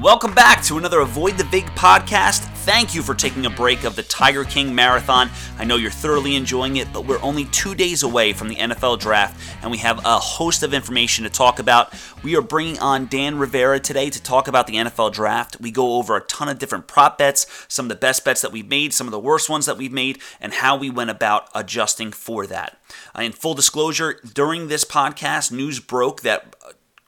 Welcome back to another Avoid the Vig podcast. Thank you for taking a break of the Tiger King Marathon. I know you're thoroughly enjoying it, but we're only two days away from the NFL draft, and we have a host of information to talk about. We are bringing on Dan Rivera today to talk about the NFL draft. We go over a ton of different prop bets, some of the best bets that we've made, some of the worst ones that we've made, and how we went about adjusting for that. Uh, in full disclosure, during this podcast, news broke that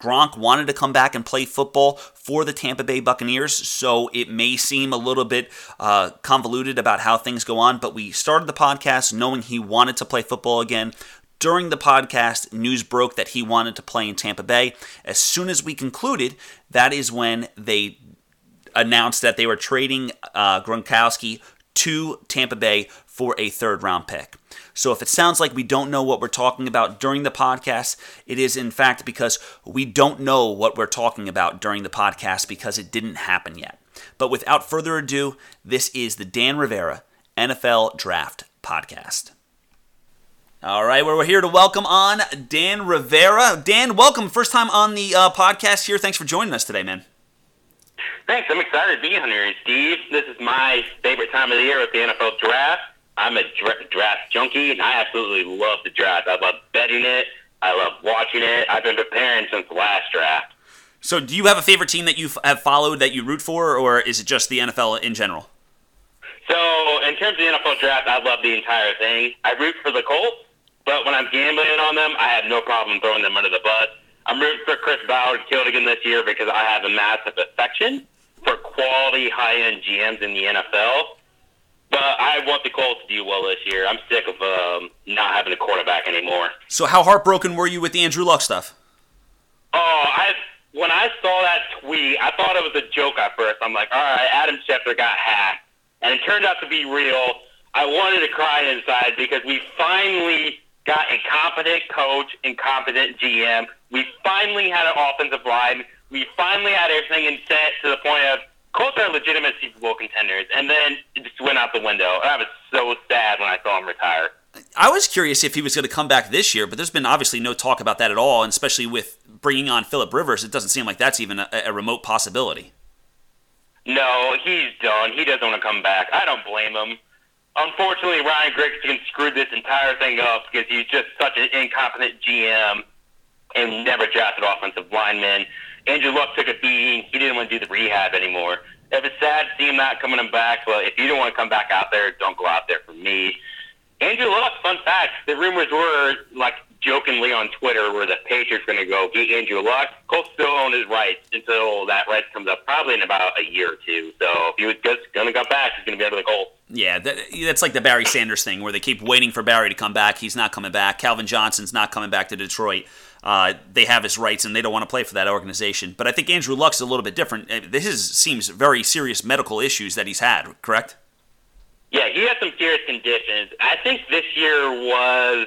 Gronk wanted to come back and play football for the Tampa Bay Buccaneers, so it may seem a little bit uh, convoluted about how things go on, but we started the podcast knowing he wanted to play football again. During the podcast, news broke that he wanted to play in Tampa Bay. As soon as we concluded, that is when they announced that they were trading uh, Gronkowski to Tampa Bay for a third round pick. So if it sounds like we don't know what we're talking about during the podcast, it is in fact because we don't know what we're talking about during the podcast because it didn't happen yet. But without further ado, this is the Dan Rivera NFL Draft Podcast. All right, well, we're here to welcome on Dan Rivera. Dan, welcome. First time on the uh, podcast here. Thanks for joining us today, man. Thanks. I'm excited to be on here, Steve. This is my favorite time of the year with the NFL Draft. I'm a draft junkie, and I absolutely love the draft. I love betting it. I love watching it. I've been preparing since the last draft. So, do you have a favorite team that you have followed that you root for, or is it just the NFL in general? So, in terms of the NFL draft, I love the entire thing. I root for the Colts, but when I'm gambling on them, I have no problem throwing them under the bus. I'm rooting for Chris Ballard to kill again this year because I have a massive affection for quality high-end GMs in the NFL. But I want the Colts to do well this year. I'm sick of um, not having a quarterback anymore. So how heartbroken were you with the Andrew Luck stuff? Oh, I when I saw that tweet, I thought it was a joke at first. I'm like, all right, Adam Schefter got hacked, and it turned out to be real. I wanted to cry inside because we finally got a competent coach, incompetent GM. We finally had an offensive line. We finally had everything in set to the point of Colts are legitimate Super Bowl contenders, and then it just went out the window. And I was so sad when I saw him retire. I was curious if he was going to come back this year, but there's been obviously no talk about that at all, and especially with bringing on Philip Rivers, it doesn't seem like that's even a, a remote possibility. No, he's done. He doesn't want to come back. I don't blame him. Unfortunately, Ryan Grigson screwed this entire thing up because he's just such an incompetent GM and never drafted offensive linemen. Andrew Luck took a beating. He didn't want to do the rehab anymore. It was sad seeing that coming back, but if you don't want to come back out there, don't go out there for me. Andrew Luck, fun fact, the rumors were, like, jokingly on Twitter where the Patriots going to go get Andrew Luck. Colts still own his rights until that right comes up, probably in about a year or two. So if he was just going to come back, he's going to be under the Colts. Yeah, that, that's like the Barry Sanders thing where they keep waiting for Barry to come back. He's not coming back. Calvin Johnson's not coming back to Detroit uh, they have his rights and they don't want to play for that organization. But I think Andrew Luck's a little bit different. Uh, this is, seems very serious medical issues that he's had, correct? Yeah, he had some serious conditions. I think this year was,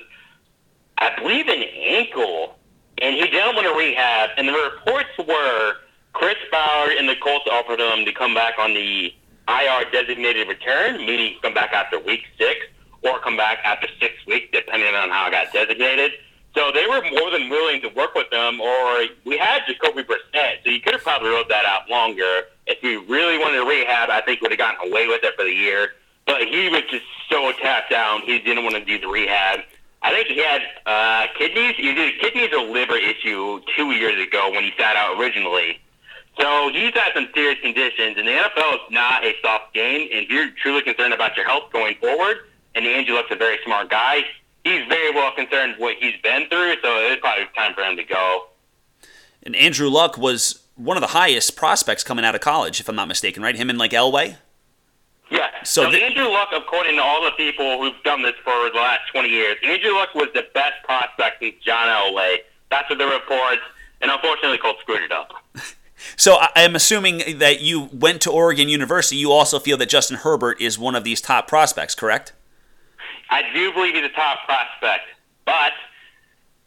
I believe, an ankle, and he didn't want to rehab. And the reports were Chris Ballard and the Colts offered him to come back on the IR designated return, meaning come back after week six or come back after six weeks, depending on how it got designated. So they were more than willing to work with them, or we had Jacoby Brissett, so you could have probably wrote that out longer. If you really wanted to rehab, I think would have gotten away with it for the year. But he was just so tapped down, he didn't want to do the rehab. I think he had uh, kidneys. He did a kidneys or liver issue two years ago when he sat out originally. So he's had some serious conditions, and the NFL is not a soft game. And if you're truly concerned about your health going forward, and Andrew Luck's a very smart guy, he's very well concerned what he's been through, so it's probably time for him to go. And Andrew Luck was one of the highest prospects coming out of college, if I'm not mistaken, right? Him and like Elway. Yeah. So, so th- Andrew Luck, according to all the people who've done this for the last 20 years, Andrew Luck was the best prospect since John Elway. That's what the reports, and unfortunately, Colts screwed it up. So I'm assuming that you went to Oregon University. You also feel that Justin Herbert is one of these top prospects, correct? I do believe he's a top prospect, but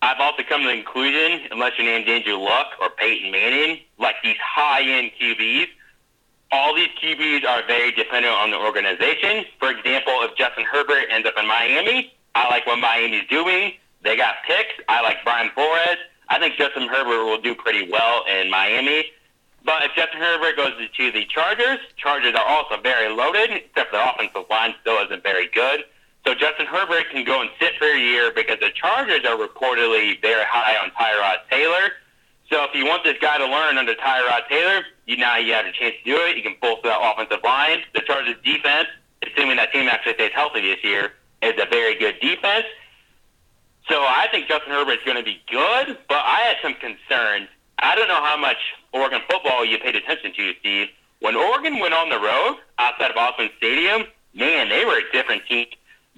I've also come to the conclusion, unless you're named Andrew Luck or Peyton Manning, like these high-end QBs, all these QBs are very dependent on the organization. For example, if Justin Herbert ends up in Miami, I like what Miami's doing. They got picks. I like Brian Flores. I think Justin Herbert will do pretty well in Miami. But if Justin Herbert goes to the Chargers, Chargers are also very loaded, except the offensive line still isn't very good. So Justin Herbert can go and sit for a year because the Chargers are reportedly very high on Tyrod Taylor. So if you want this guy to learn under Tyrod Taylor, you now you have a chance to do it. You can bolster that offensive line. The Chargers defense, assuming that team actually stays healthy this year, is a very good defense. So I think Justin Herbert is going to be good, but I had some concerns. I don't know how much Oregon football you paid attention to, Steve. When Oregon went on the road outside of Autzen Stadium, man, they were a different team.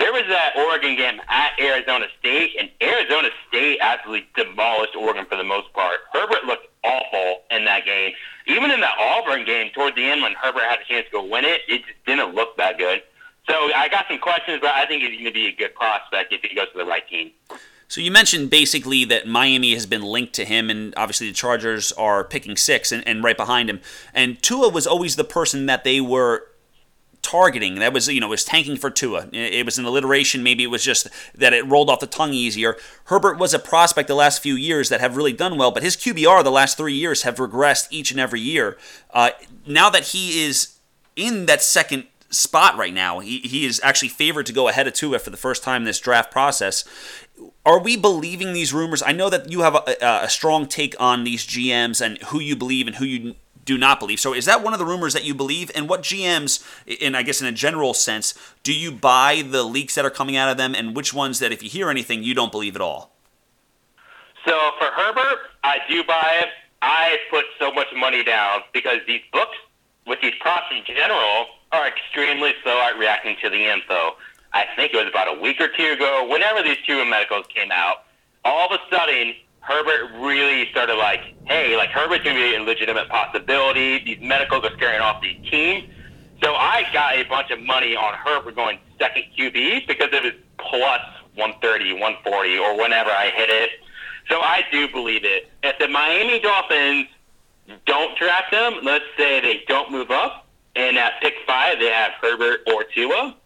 There was that Oregon game at Arizona State, and Arizona State absolutely demolished Oregon for the most part. Herbert looked awful in that game. Even in that Auburn game, toward the end when Herbert had a chance to go win it, it just didn't look that good. So I got some questions, but I think he's going to be a good prospect if he goes to the right team. So you mentioned basically that Miami has been linked to him, and obviously the Chargers are picking six and, and right behind him. And Tua was always the person that they were targeting. That was, you know, was tanking for Tua. It was an alliteration. Maybe it was just that it rolled off the tongue easier. Herbert was a prospect the last few years that have really done well, but his QBR the last three years have regressed each and every year. Uh, now that he is in that second spot right now, he, he is actually favored to go ahead of Tua for the first time in this draft process are we believing these rumors? I know that you have a, a, strong take on these GMs and who you believe and who you do not believe. So, is that one of the rumors that you believe? And what GMs, in I guess in a general sense, do you buy the leaks that are coming out of them, and which ones that, if you hear anything, you don't believe at all? So, for Herbert, I do buy it. I put so much money down because these books with these props in general are extremely slow at reacting to the info. I think it was about a week or two ago, whenever these two medicals came out, all of a sudden, Herbert really started like, hey, like Herbert's to be a legitimate possibility. These medicals are scaring off these teams. So I got a bunch of money on Herbert going second QB because it was plus 130, 140, or whenever I hit it. So I do believe it. If the Miami Dolphins don't draft him, let's say they don't move up, and at pick five they have Herbert or Tua,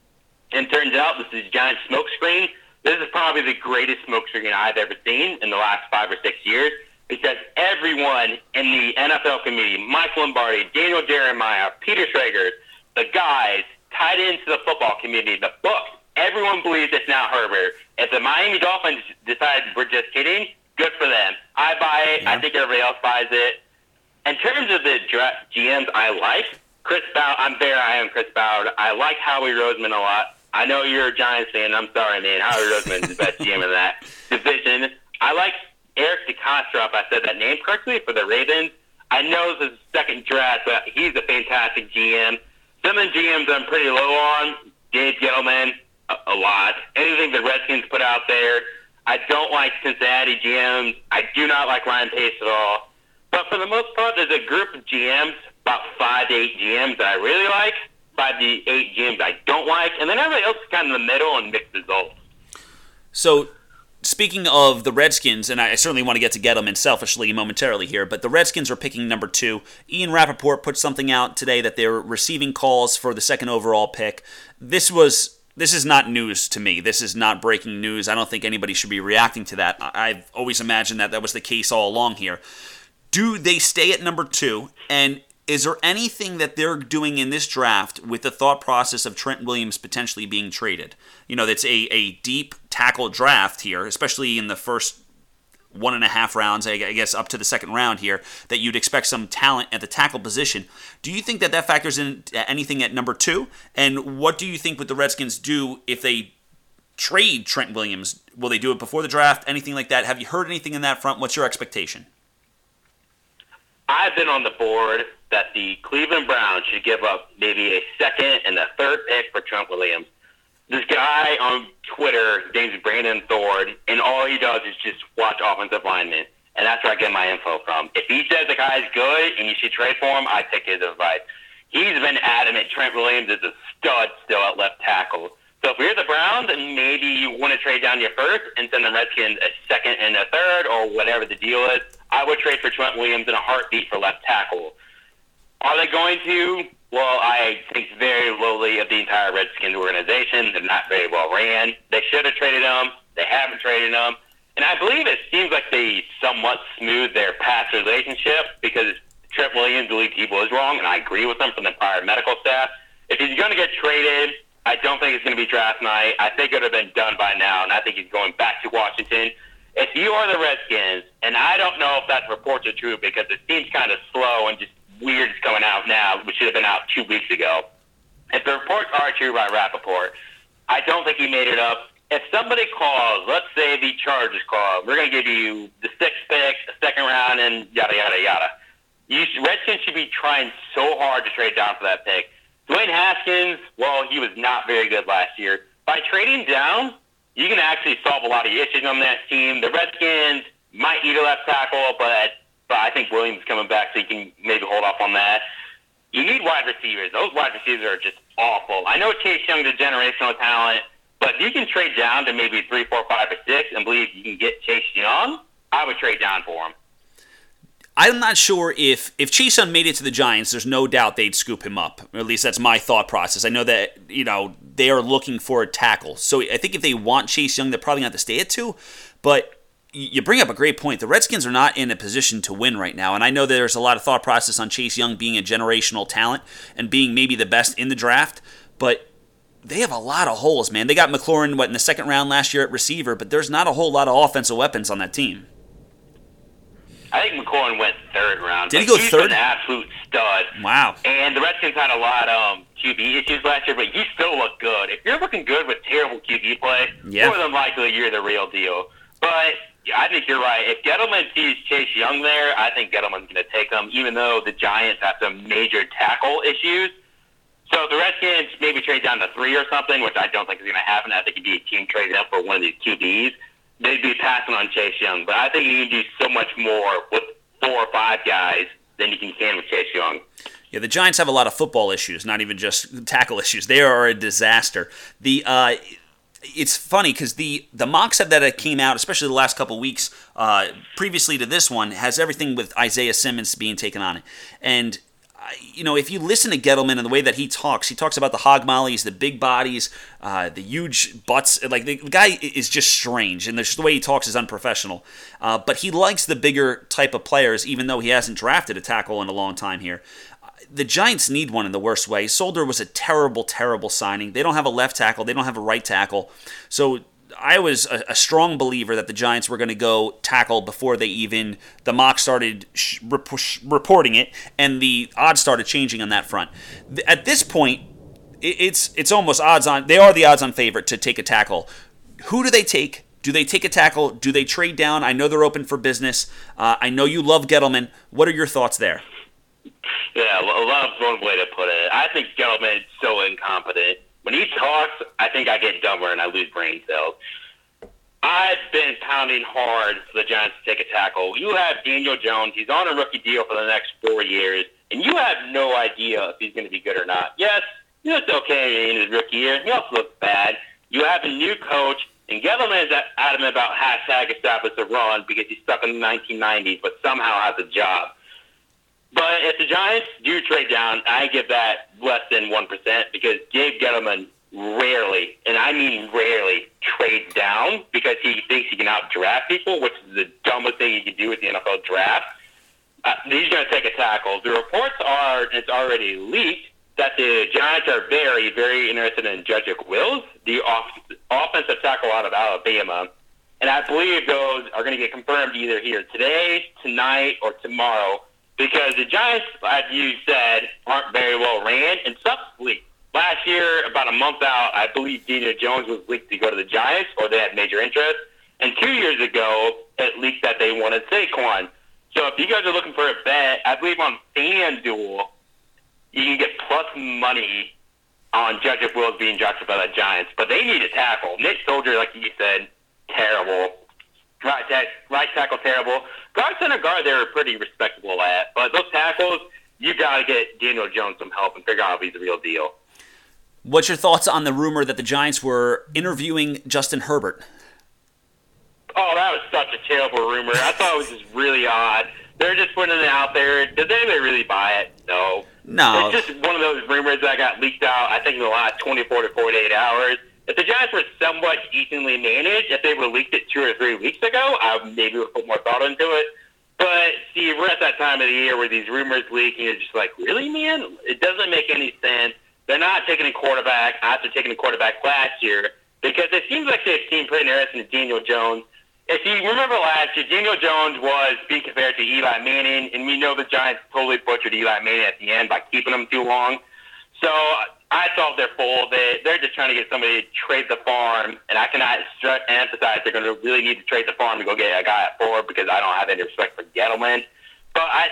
and turns out this is a giant smokescreen. This is probably the greatest smokescreen I've ever seen in the last five or six years because everyone in the NFL community, Mike Lombardi, Daniel Jeremiah, Peter Schrager, the guys tied into the football community, the book, everyone believes it's now Herbert. If the Miami Dolphins decide we're just kidding, good for them. I buy it. Yeah. I think everybody else buys it. In terms of the GMs I like, Chris Ballard, I'm very I am Chris Ballard. I like Howie Roseman a lot. I know you're a Giants fan. I'm sorry, man. Howard Roseman is the best GM in that division. I like Eric DeCosta. If I said that name correctly for the Ravens. I know this is second draft, but he's a fantastic GM. Some of the GMs I'm pretty low on. Dave Gettleman, a, a lot. Anything the Redskins put out there. I don't like Cincinnati GMs. I do not like Ryan Pace at all. But for the most part, there's a group of GMs, about five to eight GMs that I really like by the eight games I don't like, and then everybody else is kind of in the middle and mixed results. So, speaking of the Redskins, and I certainly want to get to Gettleman selfishly momentarily here, but the Redskins are picking number two. Ian Rapoport put something out today that they're receiving calls for the second overall pick. This was. This is not news to me. This is not breaking news. I don't think anybody should be reacting to that. I've always imagined that that was the case all along here. Do they stay at number two? And is there anything that they're doing in this draft with the thought process of Trent Williams potentially being traded? You know, that's a, a deep tackle draft here, especially in the first one and a half rounds, I guess up to the second round here, that you'd expect some talent at the tackle position. Do you think that that factors in anything at number two? And what do you think would the Redskins do if they trade Trent Williams? Will they do it before the draft? Anything like that? Have you heard anything in that front? What's your expectation? I've been on the board that the Cleveland Browns should give up maybe a second and a third pick for Trent Williams. This guy on Twitter, his name's Brandon Thorn, and all he does is just watch offensive linemen. And that's where I get my info from. If he says the guy's good and you should trade for him, I take his advice. He's been adamant Trent Williams is a stud still at left tackle. So if you're the Browns and maybe you want to trade down your first and send the Redskins a second and a third or whatever the deal is, I would trade for Trent Williams in a heartbeat for left tackle. Are they going to? Well, I think very lowly of the entire Redskins organization. They're not very well ran. They should have traded them. They haven't traded them. And I believe it seems like they somewhat smoothed their past relationship because Trent Williams, Lee Tebow is wrong, and I agree with them from the prior medical staff. If he's going to get traded, I don't think it's going to be draft night. I think it would have been done by now, and I think he's going back to Washington. If you are the Redskins, and I don't know if that reports are true because it seems kind of slow and just weird is coming out now, which should have been out two weeks ago. If the reports are true by Rapoport, I don't think he made it up. If somebody calls, let's say the Chargers call, we're going to give you the sixth pick, the second round, and yada, yada, yada. You, Redskins should be trying so hard to trade down for that pick. Dwayne Haskins, well, he was not very good last year. By trading down, you can actually solve a lot of issues on that team. The Redskins might need a left tackle, but but I think Williams is coming back, so you can maybe hold off on that. You need wide receivers. Those wide receivers are just awful. I know Chase Young's a generational talent, but if you can trade down to maybe three, four, five, or six, and believe you can get Chase Young, I would trade down for him. I'm not sure if if Chase Young made it to the Giants, there's no doubt they'd scoop him up. Or at least that's my thought process. I know that you know they are looking for a tackle, so I think if they want Chase Young, they're probably going to have to stay at two. But you bring up a great point. The Redskins are not in a position to win right now, and I know there's a lot of thought process on Chase Young being a generational talent and being maybe the best in the draft, but they have a lot of holes, man. They got McLaurin what in the second round last year at receiver, but there's not a whole lot of offensive weapons on that team. I think McLaurin went third round. Did he go he's third? An absolute stud. Wow. And the Redskins had a lot of um, QB issues last year, but he still looked good. If you're looking good with terrible QB play, Yeah. more than likely you're the real deal. But yeah, I think you're right. If Gettleman sees Chase Young there, I think Gettleman's going to take him, even though the Giants have some major tackle issues. So if the Redskins maybe trade down to three or something, which I don't think is going to happen. I think it'd be a team trading up for one of these QBs. They'd be passing on Chase Young, but I think you can do so much more with four or five guys than you can with Chase Young. Yeah, the Giants have a lot of football issues, not even just tackle issues. They are a disaster. The uh, it's funny because the the mock set that came out, especially the last couple weeks uh, previously to this one, has everything with Isaiah Simmons being taken on it, and. I- You know, if you listen to Gettleman and the way that he talks, he talks about the hog mollies, the big bodies, uh, the huge butts. Like the guy is just strange, and the way he talks is unprofessional. Uh, but he likes the bigger type of players, even though he hasn't drafted a tackle in a long time here the Giants need one in the worst way. Solder was a terrible, terrible signing. They don't have a left tackle. They don't have a right tackle. So I was a, a strong believer that the Giants were going to go tackle before they even the mock started sh- rep- sh- reporting it, and the odds started changing on that front. Th- At this point, it- it's it's almost odds on. They are the odds on favorite to take a tackle. Who do they take? Do they take a tackle? Do they trade down? I know they're open for business. Uh, I know you love Gettleman. What are your thoughts there? Yeah, lo- love's one way to put it. I think Gettleman is so incompetent. When he talks, I think I get dumber and I lose brain cells. I've been pounding hard for the Giants to take a tackle. You have Daniel Jones. He's on a rookie deal for the next four years, and you have no idea if he's going to be good or not. Yes, he looked okay in his rookie year. He also looked bad. You have a new coach, and Gettleman is adamant about hashtag establish the run because he's stuck in the 1990s, but somehow has a job. But if the Giants do trade down, I give that less than 1% because Gabe Gettleman rarely, and I mean rarely, trades down because he thinks he can outdraft people, which is the dumbest thing you can do with the NFL draft. Uh, he's going to take a tackle. The reports are, it's already leaked, that the Giants are very, very interested in Jedrick Wills, the off- offensive tackle out of Alabama. And I believe those are going to get confirmed either here today, tonight, or tomorrow because the Giants, as you said, aren't very well ran and leaked. Last year, about a month out, I believe Daniel Jones was leaked to go to the Giants, or they had major interest. And two years ago, it leaked that they wanted Saquon. So if you guys are looking for a bet, I believe on FanDuel, you can get plus money on Jedrick Wills being drafted by the Giants. But they need a tackle. Nick Solder, like you said, terrible. Right, tack, right tackle terrible. Guard center guard they're pretty respectable at, but those tackles you got to get Daniel Jones some help and figure out if he's the real deal. What's your thoughts on the rumor that the Giants were interviewing Justin Herbert? Oh, that was such a terrible rumor. I thought it was just really odd. They're just putting it out there. Does anybody really buy it? No. No. It's just one of those rumors that got leaked out. I think in the last 24 to 48 hours. If the Giants were somewhat decently managed, if they leaked it two or three weeks ago, I maybe would put more thought into it. But see, we're at that time of the year where these rumors leaking. It's just like, really, man? It doesn't make any sense. They're not taking a quarterback after taking a quarterback last year because it seems like they've seen pretty interesting to Daniel Jones. If you remember last year, Daniel Jones was being compared to Eli Manning, and we know the Giants totally butchered Eli Manning at the end by keeping him too long. So I thought they're full it. They're just trying to get somebody to trade the farm, and I cannot stress emphasize they're going to really need to trade the farm to go get a guy at four because I don't have any respect for Gettleman. But I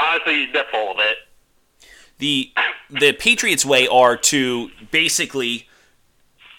honestly, they're full of it. The the Patriots way are to basically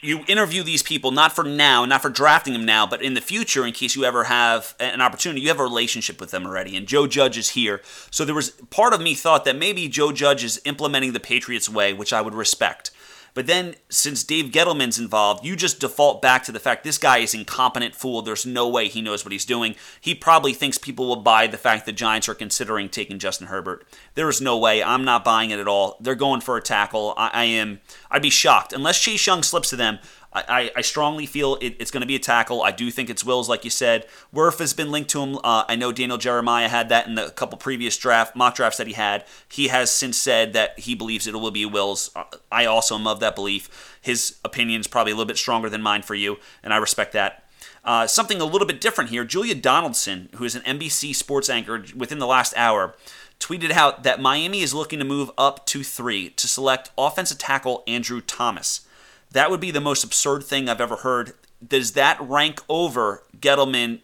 you interview these people not for now, not for drafting them now, but in the future, in case you ever have an opportunity, you have a relationship with them already. And Joe Judge is here, so there was part of me thought that maybe Joe Judge is implementing the Patriots way, which I would respect. But then, since Dave Gettleman's involved, you just default back to the fact this guy is incompetent fool. There's no way he knows what he's doing. He probably thinks people will buy the fact the Giants are considering taking Justin Herbert. There is no way. I'm not buying it at all. They're going for a tackle. I, I am. I'd be shocked unless Chase Young slips to them. I, I strongly feel it, it's going to be a tackle. I do think it's Wills, like you said. Wirf has been linked to him. Uh, I know Daniel Jeremiah had that in the couple previous draft mock drafts that he had. He has since said that he believes it will be Wills. I also am of that belief. His opinion is probably a little bit stronger than mine for you, and I respect that. Uh, something a little bit different here. Julia Donaldson, who is an NBC sports anchor within the last hour, tweeted out that Miami is looking to move up to three to select offensive tackle Andrew Thomas. That would be the most absurd thing I've ever heard. Does that rank over Gettleman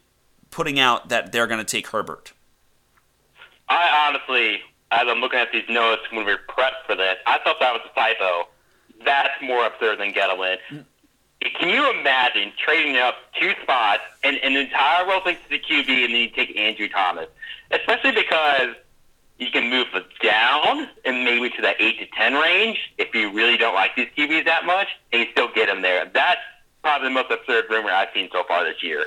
putting out that they're going to take Herbert? I honestly, as I'm looking at these notes when we were prepped for this, I thought that was a typo. That's more absurd than Gettleman. Mm. Can you imagine trading up two spots and an entire role thinks the QB and then you take Andrew Thomas? Especially because you can move it down and maybe to that eight to ten range if you really don't like these QBs that much, and you still get them there. That's probably the most absurd rumor I've seen so far this year.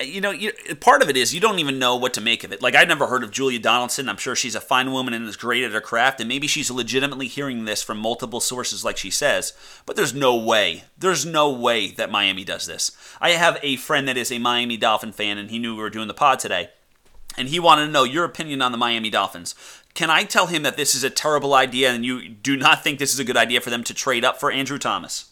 Uh, you know, you, part of it is you don't even know what to make of it. Like, I'd never heard of Julia Donaldson. I'm sure she's a fine woman and is great at her craft, and maybe she's legitimately hearing this from multiple sources, like she says. But there's no way, there's no way that Miami does this. I have a friend that is a Miami Dolphin fan, and he knew we were doing the pod today and he wanted to know your opinion on the Miami Dolphins. Can I tell him that this is a terrible idea and you do not think this is a good idea for them to trade up for Andrew Thomas?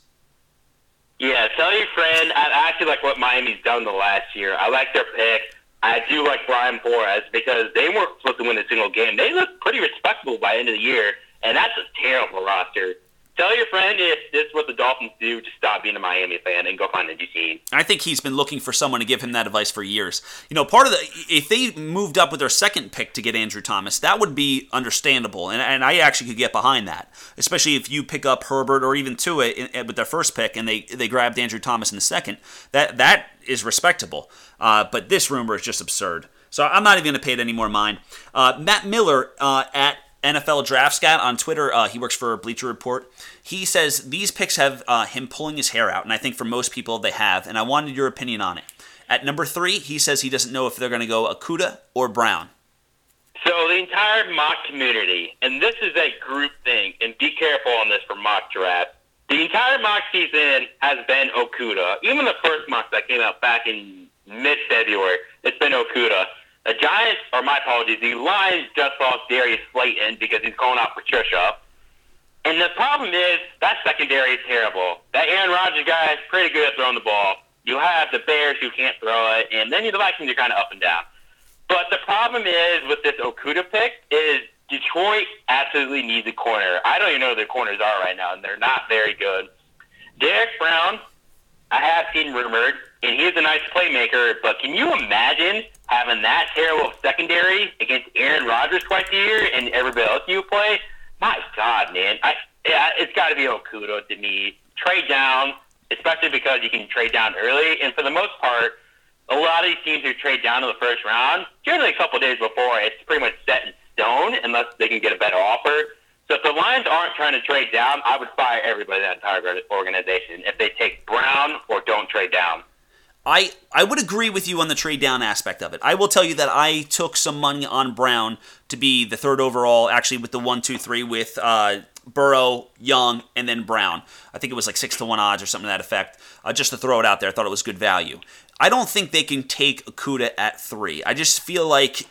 Yeah, tell your friend. I actually like what Miami's done the last year. I like their pick. I do like Brian Flores because they weren't supposed to win a single game. They look pretty respectable by the end of the year, and that's a terrible roster tell your friend if this is what the Dolphins do to stop being a Miami fan and go find a new team. I think he's been looking for someone to give him that advice for years. You know, part of the if they moved up with their second pick to get Andrew Thomas, that would be understandable, and, and I actually could get behind that, especially if you pick up Herbert or even Tua with their first pick and they they grabbed Andrew Thomas in the second. That that is respectable, uh, but this rumor is just absurd. So I'm not even going to pay it any more mind. Uh, Matt Miller uh, at NFL Draft Scout on Twitter. Uh, he works for Bleacher Report. He says these picks have uh, him pulling his hair out, and I think for most people they have. And I wanted your opinion on it. At number three, he says he doesn't know if they're going to go Okudah or Brown. So the entire mock community, and this is a group thing, and be careful on this for mock draft. The entire mock season has been Okudah. Even the first mock that came out back in mid-February, it's been Okudah. The Giants, or my apologies, the Lions just lost Darius Slayton because he's calling out Patricia. And the problem is that secondary is terrible. That Aaron Rodgers guy is pretty good at throwing the ball. You have the Bears who can't throw it, and then you the Vikings are kind of up and down. But the problem is with this Okudah pick is Detroit absolutely needs a corner. I don't even know who their corners are right now, and they're not very good. Derrick Brown, I have seen rumored, and he is a nice playmaker, but can you imagine having that terrible secondary against Aaron Rodgers twice a year and everybody else you play, my God, man, I yeah, it's got to be Okudah to me. Trade down, especially because you can trade down early, and for the most part, a lot of these teams who trade down to the first round, generally a couple days before, it's pretty much set in stone unless they can get a better offer. So if the Lions aren't trying to trade down, I would fire everybody in that entire organization if they take Brown or don't trade down. I, I would agree with you on the trade down aspect of it. I will tell you that I took some money on Brown to be the third overall, actually with the one, two, three with uh, Burrow, Young, and then Brown. I think it was like six to one odds or something to that effect. Uh, just to throw it out there, I thought it was good value. I don't think they can take Okudah at three. I just feel like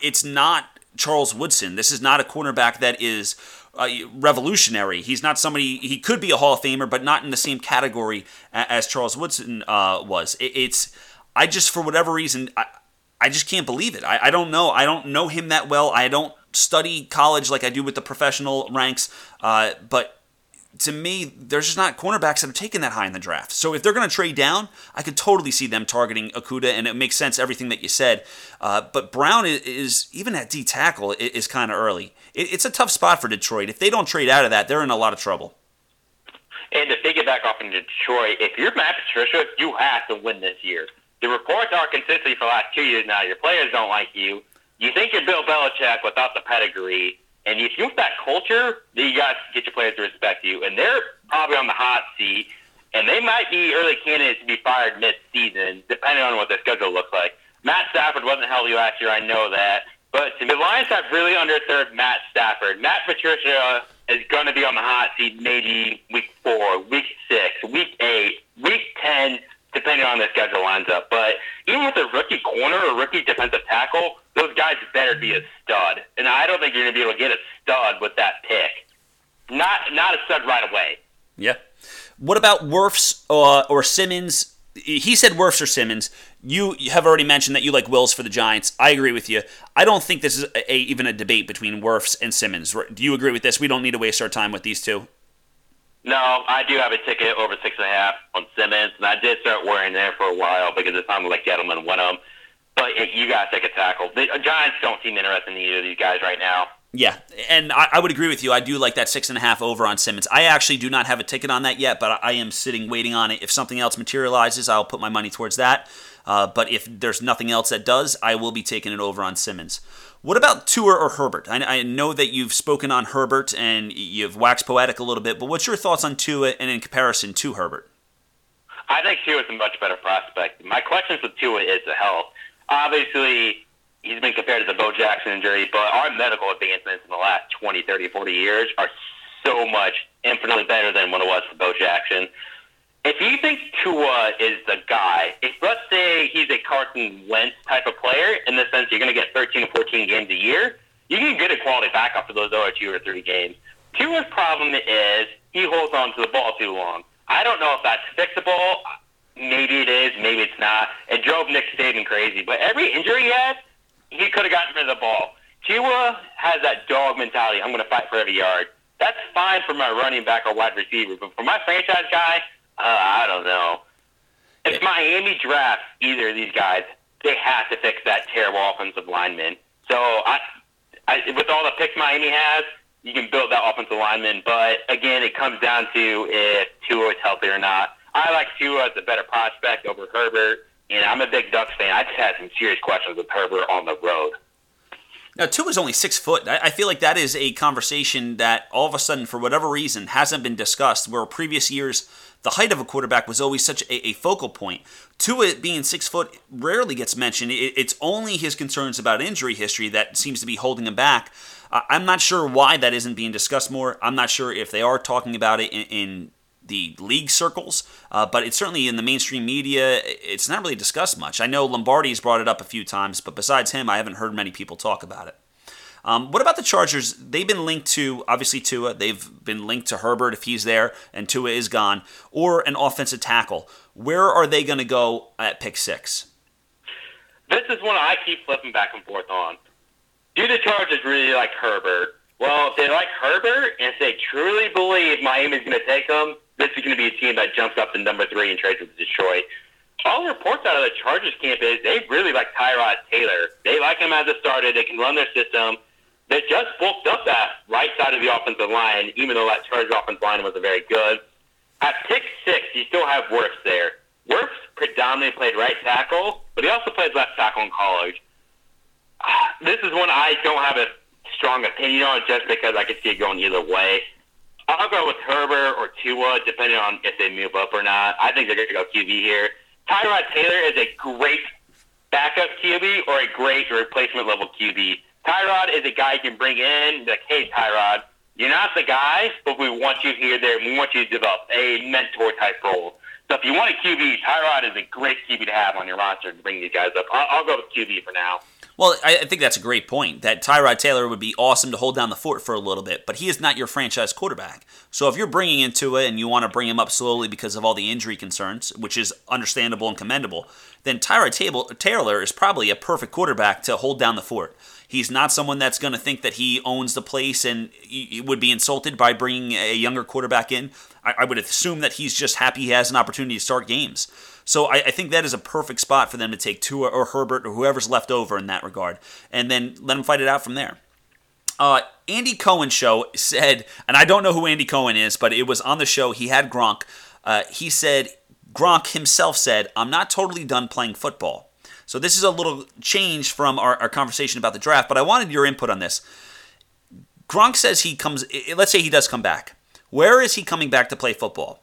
it's not Charles Woodson. This is not a cornerback that is revolutionary. He's not somebody. He could be a Hall of Famer, but not in the same category as Charles Woodson uh, was. It, it's I just for whatever reason I, I just can't believe it. I, I don't know. I don't know him that well. I don't study college like I do with the professional ranks. Uh, but to me, there's just not cornerbacks that are taken that high in the draft. So if they're going to trade down, I could totally see them targeting Okudah, and it makes sense everything that you said. Uh, but Brown is, is, even at D tackle is, is kind of early. It, it's a tough spot for Detroit. If they don't trade out of that, they're in a lot of trouble. And to take it back off in Detroit, if you're Matt Patricia, you have to win this year. The reports are consistently for the last two years now. Your players don't like you. You think you're Bill Belichick without the pedigree and if you have that culture, then you got to get your players to respect you. And they're probably on the hot seat, and they might be early candidates to be fired mid-season, depending on what their schedule looks like. Matt Stafford wasn't healthy last year, I know that. But the Lions have really underserved Matt Stafford. Matt Patricia is going to be on the hot seat maybe week four, week six, week eight, week ten, depending on the schedule lines up. But even with a rookie corner or rookie defensive tackle, those guys better be a stud. And I don't think you're going to be able to get a stud with that pick. Not not a stud right away. Yeah. What about Wirfs uh, or Simmons? He said Wirfs or Simmons. You have already mentioned that you like Wills for the Giants. I agree with you. I don't think this is a, a, even a debate between Wirfs and Simmons. Do you agree with this? We don't need to waste our time with these two. No, I do have a ticket over six and a half on Simmons, and I did start worrying there for a while because it sounded like Gettleman won them. But you guys take a tackle. The Giants don't seem interested in either of these guys right now. Yeah, and I, I, would agree with you. I do like that six and a half over on Simmons. I actually do not have a ticket on that yet, but I, I am sitting waiting on it. If something else materializes, I'll put my money towards that. Uh, but if there's nothing else that does, I will be taking it over on Simmons. What about Tua or Herbert? I, I, know that you've spoken on Herbert and you've waxed poetic a little bit, but what's your thoughts on Tua and in comparison to Herbert? I think Tua is a much better prospect. My question with Tua is the health. Obviously, he's been compared to the Bo Jackson injury, but our medical advancements in the last 20, 30, 40 years are so much infinitely better than what it was for Bo Jackson. If you think Tua is the guy, if let's say he's a Carson Wentz type of player, in the sense you're going to get 13 or 14 games a year, you can get a quality backup for those other two or three games. Tua's problem is he holds on to the ball too long. I don't know if that's fixable. Maybe it is, maybe it's not. It drove Nick Saban crazy. But every injury he had, he could have gotten rid of the ball. Tua has that dog mentality. I'm going to fight for every yard. That's fine for my running back or wide receiver, but for my franchise guy, uh, I don't know. If Miami drafts either of these guys, they have to fix that terrible offensive lineman. So I, I, with all the picks Miami has, you can build that offensive lineman. But again, it comes down to if Tua is healthy or not. I like Tua as a better prospect over Herbert, and I'm a big Ducks fan. I just had some serious questions with Herbert on the road. Now, Tua is only six foot. I feel like that is a conversation that all of a sudden, for whatever reason, hasn't been discussed. Where previous years, the height of a quarterback was always such a, a focal point. Tua being six foot rarely gets mentioned. It, it's only his concerns about injury history that seems to be holding him back. Uh, I'm not sure why that isn't being discussed more. I'm not sure if they are talking about it in, in the league circles, uh, but it's certainly in the mainstream media. It's not really discussed much. I know Lombardi's brought it up a few times, but besides him, I haven't heard many people talk about it. Um, what about the Chargers? They've been linked to obviously Tua. They've been linked to Herbert if he's there and Tua is gone, or an offensive tackle. Where are they going to go at pick six? This is one I keep flipping back and forth on. Do the Chargers really like Herbert? Well, if they like Herbert and if they truly believe Miami's going to take him, this is going to be a team that jumps up to number three and trades with Detroit. All the reports out of the Chargers camp is they really like Tyrod Taylor. They like him as a starter. They can run their system. They just bulked up that right side of the offensive line, even though that Chargers offensive line wasn't very good. At pick six, you still have Wirfs there. Wirfs predominantly played right tackle, but he also played left tackle in college. This is one I don't have a strong opinion on just because I could see it going either way. I'll go with Herbert or Tua, depending on if they move up or not. I think they're going to go QB here. Tyrod Taylor is a great backup QB or a great replacement level QB. Tyrod is a guy you can bring in, like, hey, Tyrod, you're not the guy, but we want you here, there. We want you to develop a mentor type role. So if you want a QB, Tyrod is a great QB to have on your roster to bring these guys up. I'll, I'll go with QB for now. Well, I, I think that's a great point. That Tyrod Taylor would be awesome to hold down the fort for a little bit, but he is not your franchise quarterback. So if you're bringing into it and you want to bring him up slowly because of all the injury concerns, which is understandable and commendable, then Tyrod Taylor is probably a perfect quarterback to hold down the fort. He's not someone that's going to think that he owns the place and he would be insulted by bringing a younger quarterback in. I, would assume that he's just happy he has an opportunity to start games. So I, I, think that is a perfect spot for them to take Tua or Herbert or whoever's left over in that regard, and then let them fight it out from there. Uh, Andy Cohen show said, and I don't know who Andy Cohen is, but it was on the show. He had Gronk. Uh, he said Gronk himself said, "I'm not totally done playing football." So this is a little change from our, our conversation about the draft, but I wanted your input on this. Gronk says he comes. Let's say he does come back. Where is he coming back to play football?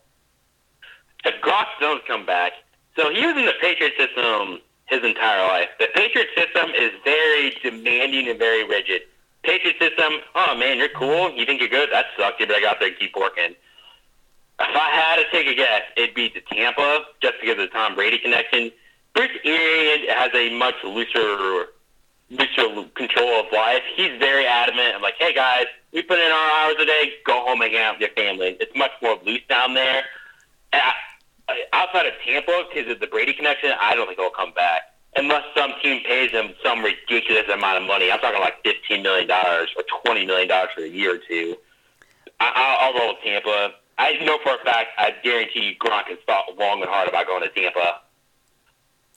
If Gronk does come back, so he was in the Patriot system his entire life. The Patriot system is very demanding and very rigid. Patriot system, oh man, you're cool. You think you're good? That sucks. You better go out there and keep working. If I had to take a guess, it'd be to Tampa, just because of the Tom Brady connection. Bruce Arians has a much looser, looser control of life. He's very adamant. I'm like, hey guys, we put in our hours a day. Go home and hang out with your family. It's much more loose down there. I, outside of Tampa, because of the Brady connection, I don't think he'll come back unless some team pays him some ridiculous amount of money. I'm talking like fifteen million dollars or twenty million dollars for a year or two. I, I'll, roll with Tampa. I know for a fact. I guarantee you, Gronk has thought long and hard about going to Tampa.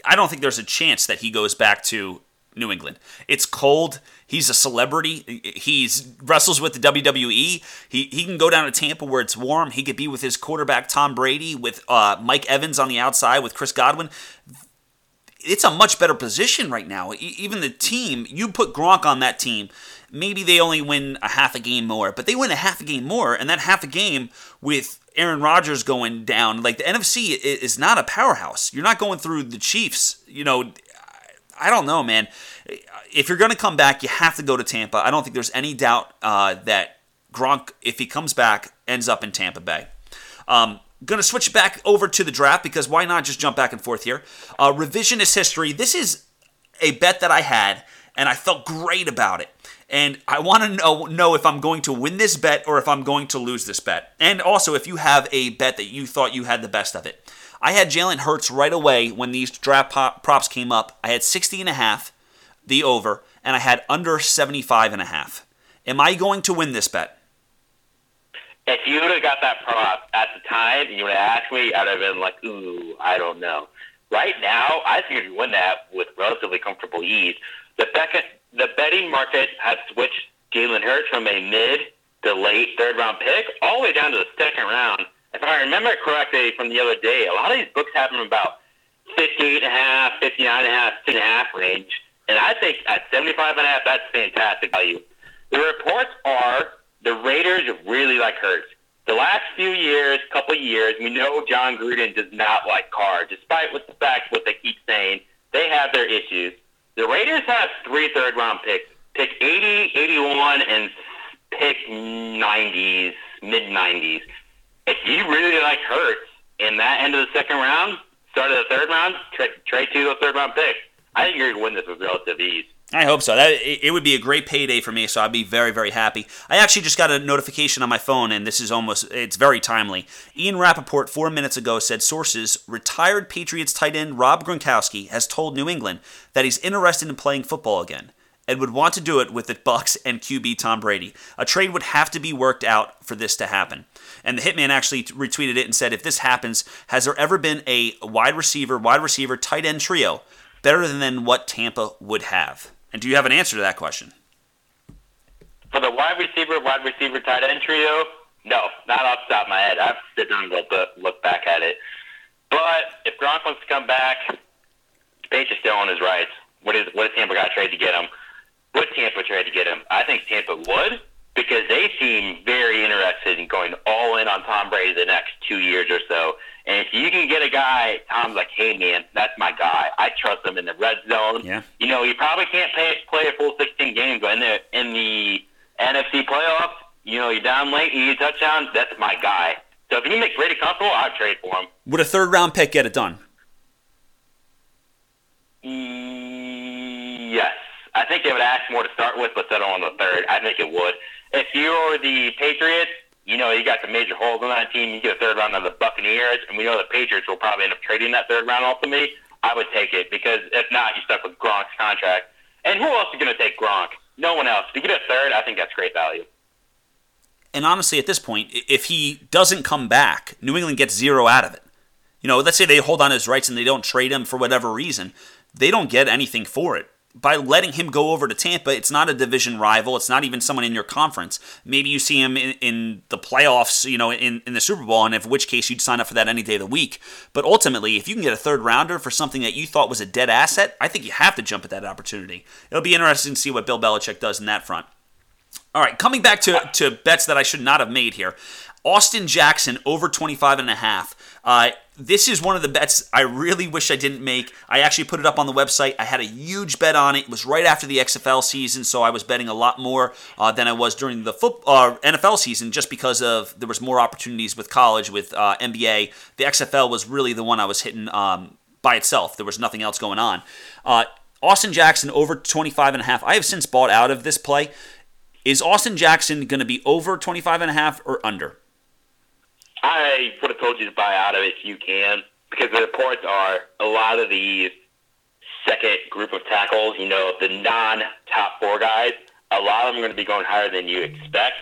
I don't think there's a chance that he goes back to New England. It's cold. He's a celebrity. He's wrestles with the WWE. He he can go down to Tampa where it's warm. He could be with his quarterback Tom Brady, with uh, Mike Evans on the outside, with Chris Godwin. It's a much better position right now. Even the team, you put Gronk on that team, maybe they only win a half a game more, but they win a half a game more, and that half a game with Aaron Rodgers going down, like the NFC is not a powerhouse. You're not going through the Chiefs. You know, I don't know, man. If you're going to come back, you have to go to Tampa. I don't think there's any doubt uh, that Gronk, if he comes back, ends up in Tampa Bay. Um, going to switch back over to the draft because why not just jump back and forth here? Uh, revisionist history. This is a bet that I had, and I felt great about it. And I want to know, know if I'm going to win this bet or if I'm going to lose this bet. And also, if you have a bet that you thought you had the best of it. I had Jalen Hurts right away when these draft props came up. I had 60 and a half, the over, and I had under 75 and a half. Am I going to win this bet? If you would have got that prop at the time and you would have asked me, I'd have been like, ooh, I don't know. Right now, I think you win that with relatively comfortable ease. The, second, the betting market has switched Jalen Hurts from a mid to late third round pick all the way down to the second round if I remember correctly from the other day, a lot of these books have them about 58 and a half, 59 and a half, and a half range. And I think at 75 and a half, that's fantastic value. The reports are the Raiders really like Hurts. The last few years, couple years, we know Jon Gruden does not like Carr, despite what the fact what they keep saying. They have their issues. The Raiders have three third round picks. Pick 80, 81, and pick 90s, mid 90s if you really like Hurts in that end of the second round, start of the third round, trade, trade to the third round pick. I think you're going to win this with relative ease. I hope so. That it would be a great payday for me, so I'd be very, very happy. I actually just got a notification on my phone, and this is almost it's very timely. Ian Rapoport four minutes ago said sources retired Patriots tight end Rob Gronkowski has told New England that he's interested in playing football again and would want to do it with the Bucks and QB Tom Brady. A trade would have to be worked out for this to happen. And the Hitman actually retweeted it and said, if this happens, has there ever been a wide receiver, wide receiver, tight end trio better than what Tampa would have? And do you have an answer to that question? For the wide receiver, wide receiver, tight end trio, no, not off the top of my head. I've to sit down and look back at it. But if Gronk wants to come back, Page is still on his rights. What is what is Tampa got to trade to get him? Would Tampa trade to get him? I think Tampa would because they seem very interested in going all in on Tom Brady the next two years or so. And if you can get a guy, Tom's like, hey man, that's my guy. I trust him in the red zone. Yeah. You know, you probably can't pay, play a full 16 games, but in the in the NFC playoffs, you know, you're down late, you get a touchdown. That's my guy. So if you make Brady comfortable, I'd trade for him. Would a third round pick get it done? Yes. I think they would ask more to start with, but settle on the third. I think it would. If you're the Patriots, you know you got some major holes on that team. You get a third round of the Buccaneers, and we know the Patriots will probably end up trading that third round off to me. I would take it because if not, you're stuck with Gronk's contract. And who else is going to take Gronk? No one else. If you get a third, I think that's great value. And honestly, at this point, if he doesn't come back, New England gets zero out of it. You know, let's say they hold on his rights and they don't trade him for whatever reason, they don't get anything for it by letting him go over to Tampa, it's not a division rival. It's not even someone in your conference. Maybe you see him in, in, the playoffs, you know, in, in the Super Bowl, and in which case you'd sign up for that any day of the week. But ultimately, if you can get a third rounder for something that you thought was a dead asset, I think you have to jump at that opportunity. It'll be interesting to see what Bill Belichick does in that front. All right, coming back to, to bets that I should not have made here. Austin Jackson over 25 and a half. Uh, this is one of the bets I really wish I didn't make. I actually put it up on the website. I had a huge bet on it. It was right after the XFL season, so I was betting a lot more uh, than I was during the uh, NFL season, just because of there was more opportunities with college, with uh, NBA. The XFL was really the one I was hitting um, by itself. There was nothing else going on. Uh, Austin Jackson over 25 and a half. I have since bought out of this play. Is Austin Jackson going to be over 25 and a half or under? I would have told you to buy out of it if you can, because the reports are a lot of these second group of tackles, you know, the non-top four guys, a lot of them are going to be going higher than you expect.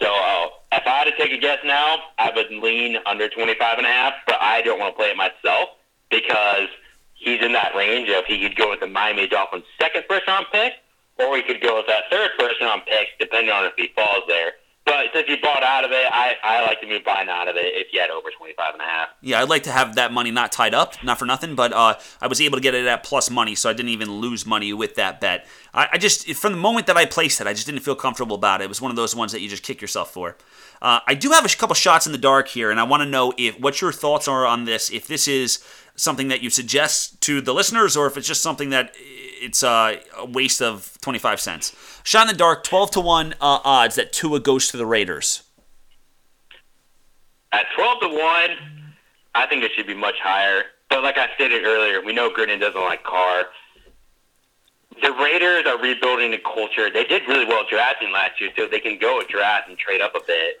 So uh, if I had to take a guess now, I would lean under 25 and a half, but I don't want to play it myself because he's in that range of he could go with the Miami Dolphins second first round pick, or he could go with that third first round pick, depending on if he falls there. But since you bought out of it, I, I like to move buying out of it if you had over 25 and a half. Yeah, I'd like to have that money not tied up, not for nothing, but uh, I was able to get it at plus money, so I didn't even lose money with that bet. I, I, just, from the moment that I placed it, I just didn't feel comfortable about it. It was one of those ones that you just kick yourself for. Uh, I do have a couple shots in the dark here, and I want to know if what your thoughts are on this. If this is something that you suggest to the listeners, or if it's just something that it's uh, a waste of 25 cents. Shot in the dark, 12 to 1 uh, odds that Tua goes to the Raiders. At 12 to 1, I think it should be much higher. But like I stated earlier, we know Gruden doesn't like Carr. The Raiders are rebuilding the culture. They did really well drafting last year, so they can go a draft and trade up a bit.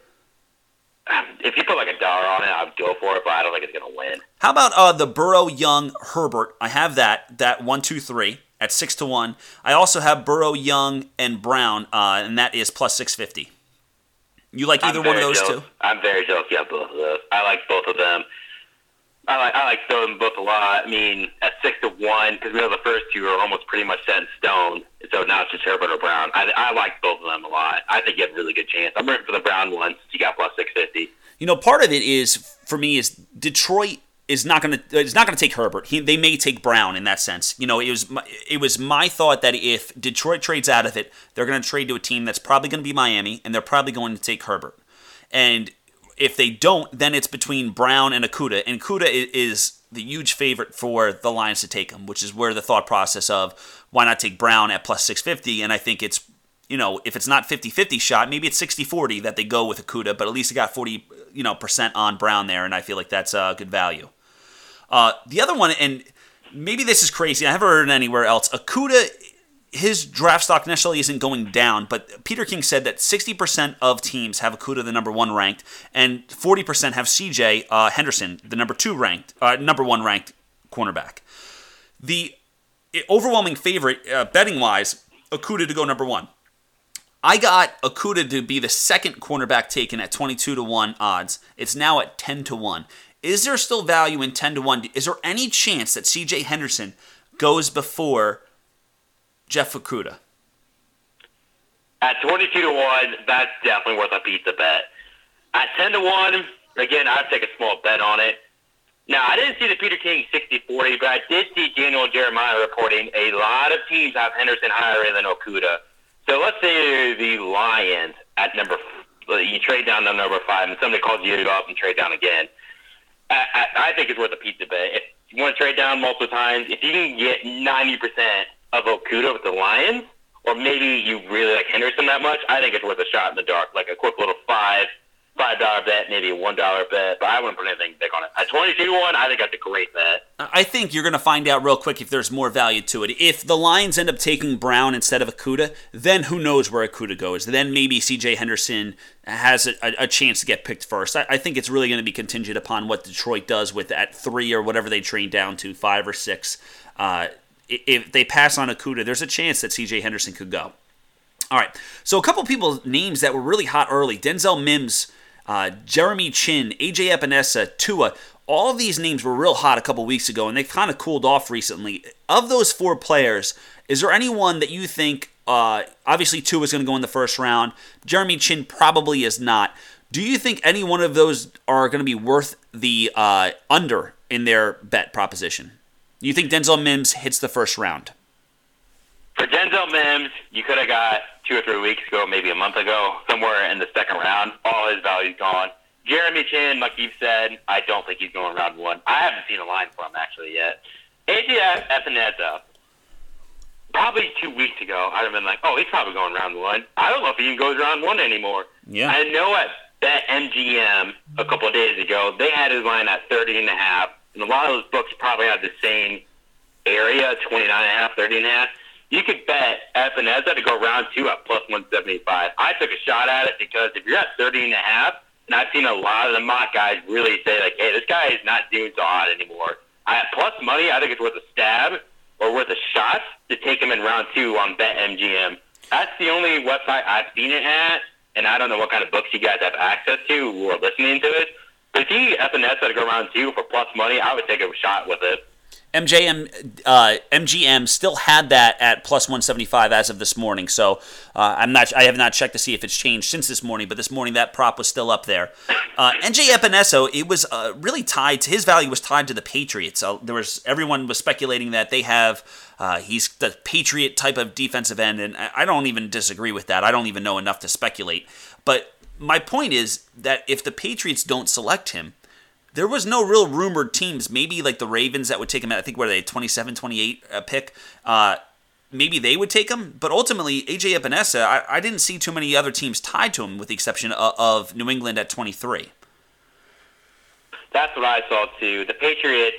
If you put like a dollar on it, I'd go for it, but I don't think it's going to win. How about uh, the Burrow, Young, Herbert? I have that that one, two, three at six to one. I also have Burrow, Young, and Brown, uh, and that is plus six fifty. You like either one of those jealous. two? I'm very jealous. Yeah, both of those. I like both of them. I like I like them both a lot. I mean, at six to one, because we know the first two are almost pretty much set in stone. So now it's just Herbert or Brown. I, I like both of them a lot. I think you have a really good chance. I'm rooting for the Brown one since you got plus six fifty. You know, part of it is for me is Detroit is not going to is not going to take Herbert. He, they may take Brown in that sense. You know, it was my, it was my thought that if Detroit trades out of it, they're going to trade to a team that's probably going to be Miami, and they're probably going to take Herbert. And if they don't, then it's between Brown and Okudah. And Okudah is the huge favorite for the Lions to take him, which is where the thought process of why not take Brown at plus 650. And I think it's you know, if it's not 50-50 shot, maybe it's 60-40 that they go with Okudah, but at least it got 40, you know, percent on Brown there, and I feel like that's a good value. Uh, the other one, and maybe this is crazy, I haven't heard it anywhere else. Okudah, his draft stock necessarily isn't going down, but Peter King said that 60% of teams have Okudah the number one ranked, and 40% have CJ uh, Henderson the number two ranked, uh, number one ranked cornerback. The overwhelming favorite, uh, betting wise, Okudah to go number one. I got Okudah to be the second cornerback taken at 22 to 1 odds. It's now at 10 to 1. Is there still value in 10 to 1? Is there any chance that CJ Henderson goes before Jeff Okudah? At 22 to 1, that's definitely worth a pizza bet. At 10 to 1, again, I'd take a small bet on it. Now, I didn't see the Peter King 60-40, but I did see Daniel Jeremiah reporting a lot of teams have Henderson higher than Okudah. So let's say the Lions at number, you trade down to number five, and somebody calls you up and trade down again. I, I, think it's worth a pizza bet. If you want to trade down multiple times, if you can get 90% of Okudah with the Lions, or maybe you really like Henderson that much, I think it's worth a shot in the dark, like a quick little five five dollar bet, maybe a one dollar bet, but I wouldn't put anything big on it. At twenty two one, I think that's a great bet. I think you're going to find out real quick if there's more value to it. If the Lions end up taking Brown instead of Okudah, then who knows where Okudah goes? Then maybe C.J. Henderson has a, a chance to get picked first. I, I think it's really going to be contingent upon what Detroit does with at three or whatever they train down to, five or six. Uh, if they pass on Okudah, there's a chance that C.J. Henderson could go. All right, so a couple people names that were really hot early: Denzel Mims, uh, Jeremy Chinn, AJ Epenesa, Tua. All these names were real hot a couple weeks ago, and they've kind of cooled off recently. Of those four players, is there anyone that you think? Uh, obviously, Tua is going to go in the first round. Jeremy Chinn probably is not. Do you think any one of those are going to be worth the uh, under in their bet proposition? You think Denzel Mims hits the first round? For Denzel Mims, you could have got two or three weeks ago, maybe a month ago, somewhere in the second round. All his value's gone. Jeremy Chinn, like you've said, I don't think he's going round one. I haven't seen a line for him actually yet. AJ Epenesa, probably two weeks ago, I'd have been like, oh, he's probably going round one. I don't know if he even goes round one anymore. Yeah. I know at Bet MGM a couple of days ago, they had his line at 30 and a half, and a lot of those books probably had the same area, 29 and a half, 30 and a half you could bet Epenesa to go round two at plus 175. I took a shot at it because if you're at 30 and a half, and I've seen a lot of the mock guys really say like, hey, this guy is not doing so hot anymore. I at plus money, I think it's worth a stab or worth a shot to take him in round two on BetMGM. That's the only website I've seen it at, and I don't know what kind of books you guys have access to are listening to it. But if you Epenesa to go round two for plus money, I would take a shot with it. MJM uh, MGM still had that at plus 175 as of this morning. So uh, I'm not. I have not checked to see if it's changed since this morning. But this morning that prop was still up there. Uh, NJ Epenesa, it was uh, really tied. to His value was tied to the Patriots. Uh, there was everyone was speculating that they have. Uh, he's the Patriot type of defensive end, and I don't even disagree with that. I don't even know enough to speculate. But my point is that if the Patriots don't select him, there was no real rumored teams. Maybe like the Ravens that would take him at, I think, where they 27, 28 uh, pick. Uh, maybe they would take him. But ultimately, AJ Epenesa, I, I, didn't see too many other teams tied to him with the exception of, of New England at 23. That's what I saw too. The Patriots,